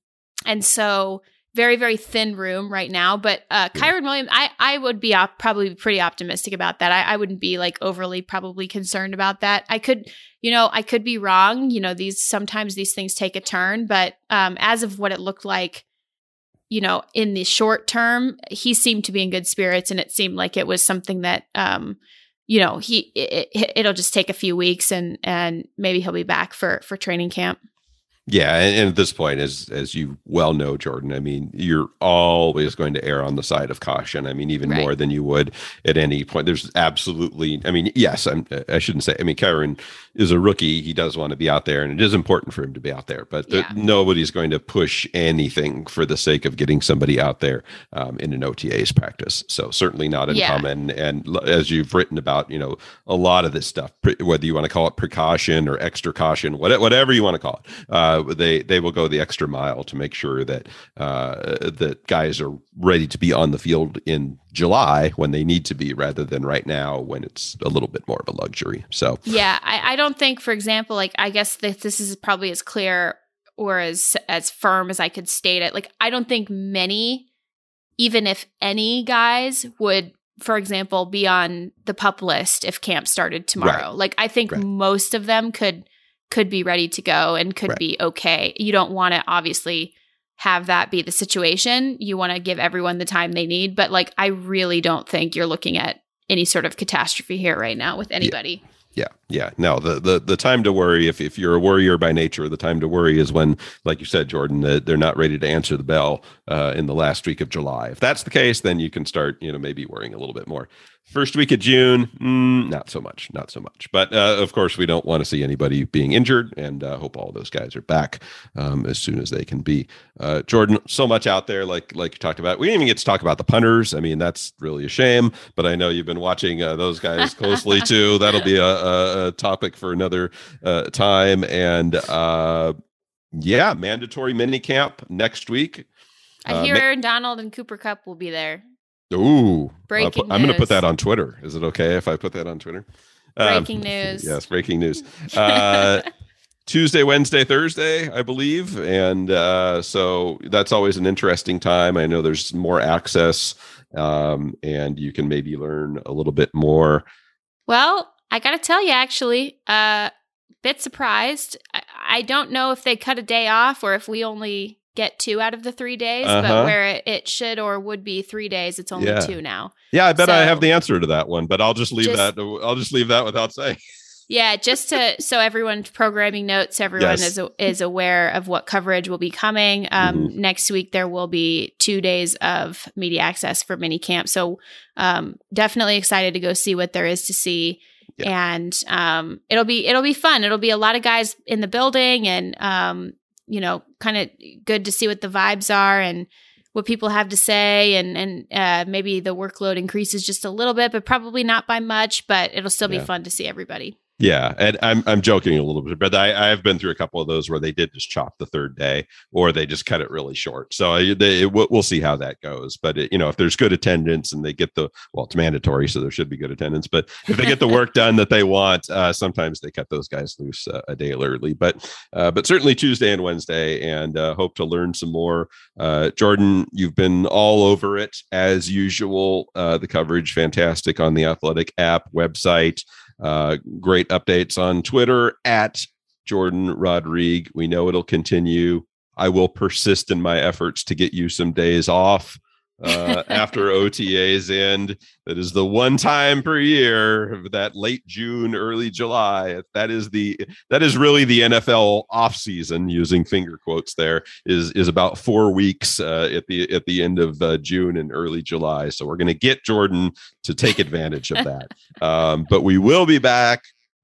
and so very very thin room right now. But uh, Kyren Williams, I I would be op- probably pretty optimistic about that. I, I wouldn't be like overly probably concerned about that. I could you know I could be wrong. You know these sometimes these things take a turn, but um, as of what it looked like you know, in the short term, he seemed to be in good spirits, and it seemed like it was something that, um, you know, he it, it, it'll just take a few weeks, and and maybe he'll be back for for training camp. Yeah, and, and at this point, as as you well know, Jordan, I mean, you're always going to err on the side of caution. I mean, even Right. more than you would at any point. There's absolutely, I mean, yes, I'm, I shouldn't say. I mean, Kyren is a rookie. He does want to be out there, and it is important for him to be out there. But there- Yeah. nobody's going to push anything for the sake of getting somebody out there um, in an OTA's practice. So certainly not Yeah. uncommon. And as you've written about, you know, a lot of this stuff, whether you want to call it precaution or extra caution, whatever you want to call it, uh, they they will go the extra mile to make sure that uh, that guys are ready to be on the field in July when they need to be, rather than right now when it's a little bit more of a luxury. So Yeah, I, I don't think, for example, like I guess that this is probably as clear or as as firm as I could state it. Like I don't think many, even if any guys would, for example, be on the pup list if camp started tomorrow. Like I think Right. most of them could could be ready to go and could Right. be okay. You don't want to obviously have that be the situation. You want to give everyone the time they need, but like I really don't think you're looking at any sort of catastrophe here right now with anybody. Yeah, yeah. No, the the the time to worry, if if you're a worrier by nature, the time to worry is when, like you said, Jordan, that they're not ready to answer the bell uh, in the last week of July. If that's the case, then you can start, you know, maybe worrying a little bit more. First week of June, mm, not so much, not so much. But uh, of course, we don't want to see anybody being injured, and uh, hope all those guys are back um, as soon as they can be. Uh, Jordan, so much out there, like like you talked about. We didn't even get to talk about the punters. I mean, that's really a shame. But I know you've been watching uh, those guys closely too. That'll be a, a, a topic for another uh, time. And uh, yeah, mandatory mini camp next week. I hear ma- Aaron Donald and Cooper Kupp will be there. Ooh, Breaking put- I'm going to put that on Twitter. Is it okay if I put that on Twitter? Breaking news. Yes, breaking news. Uh, Tuesday, Wednesday, Thursday, I believe, and uh, so that's always an interesting time. I know there's more access, um, and you can maybe learn a little bit more. Well, I got to tell you, actually, uh, bit surprised. I, I don't know if they cut a day off or if we only get two out of the three days, Uh-huh. but where it, it should or would be three days, it's only Yeah. two now. Yeah, I bet I have the answer to that one, but I'll just leave Just- that. I'll just leave that without saying. Yeah, just to so everyone's programming notes, everyone Yes. is is aware of what coverage will be coming. Um, Mhm. Next week there will be two days of media access for mini camp, so um, definitely excited to go see what there is to see, and um, it'll be it'll be fun. It'll be a lot of guys in the building, and um, you know, kind of good to see what the vibes are and what people have to say and and uh, maybe the workload increases just a little bit but probably not by much but it'll still be Yeah. fun to see everybody Yeah, and I'm I'm joking a little bit, but I I've been through a couple of those where they did just chop the third day, or they just cut it really short. So I, they, we'll, see how that goes. But it, you know, if there's good attendance and they get the well, it's mandatory, so there should be good attendance. But if they get the work done that they want, uh, sometimes they cut those guys loose uh, a day early. But uh, but certainly Tuesday and Wednesday, and uh, hope to learn some more. Uh, Jordan, you've been all over it as usual. Uh, the coverage fantastic on the Athletic app website. Uh, great updates on Twitter at Jordan Rodrigue. We know it'll continue. I will persist in my efforts to get you some days off uh, after OTAs end. That is the one time per year, that late June, early July. That is the that is really the NFL off season. Using finger quotes, there is is about four weeks uh, at the at the end of uh, June and early July. So we're going to get Jordan to take advantage of that. Um, but we will be back.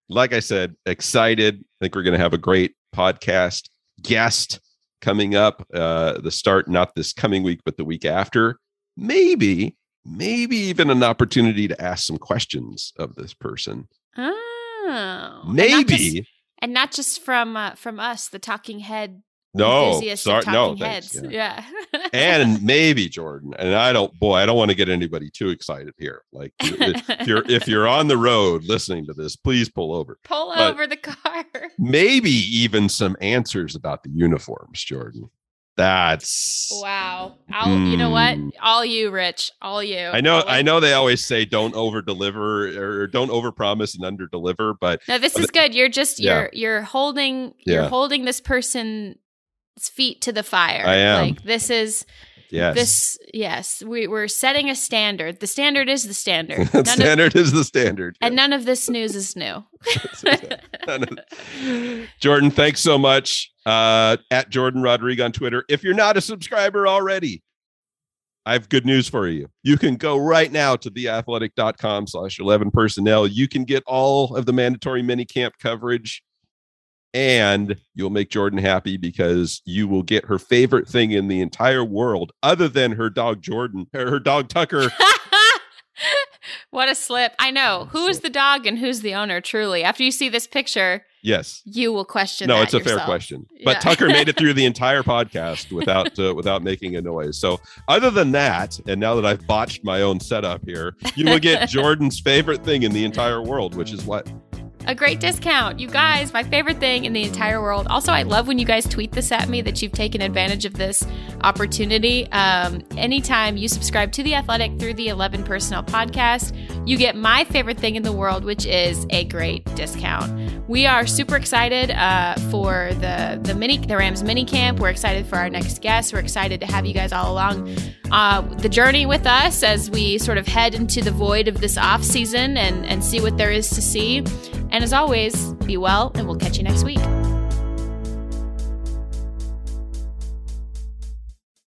Like I said, excited. I think we're going to have a great podcast guest coming up. Uh, the start not this coming week, but the week after. Maybe, maybe even an opportunity to ask some questions of this person. Oh, And not just- Maybe. and not just from uh, from us, the talking head No, sorry, no, thanks, heads. yeah. Yeah, and maybe Jordan. And I don't, boy, I don't want to get anybody too excited here. Like if you're if you're on the road listening to this, please pull over. pull But- over the car. Maybe even some answers about the uniforms, Jordan. That's Wow. I'll, You know what? Mm. All you, Rich. All you. I know I know they always say don't over deliver or don't over promise and under deliver, but No, this is good. You're just Yeah. you're you're holding you're holding this person's feet to the fire. I am. Like this is yes. this yes. We we're setting a standard. The standard is the standard. None of, standard is the standard. and none of this news is new. Jordan, thanks so much. Uh, at Jordan Rodrigue on Twitter. If you're not a subscriber already, I have good news for you. You can go right now to theathletic.com slash 11 personnel. You can get all of the mandatory minicamp coverage and you'll make Jordan happy because you will get her favorite thing in the entire world other than her dog Jordan, her dog Tucker. what a slip. I know. Who is the dog and who's the owner, truly? After you see this picture, yes. you will question no it's a fair question but Yeah. tucker made it through the entire podcast without uh, without making a noise so other than that and now that i've botched my own setup here you will get jordan's favorite thing in the entire world which is what A great discount. You guys, my favorite thing in the entire world. Also, I love when you guys tweet this at me that you've taken advantage of this opportunity. Um, anytime you subscribe to The Athletic through the 11 Personnel podcast, you get my favorite thing in the world, which is a great discount. We are super excited uh, for the the mini the Rams mini camp. We're excited for our next guest. We're excited to have you guys all along uh, the journey with us as we sort of head into the void of this off season and and see what there is to see. And as always, be well, and we'll catch you next week.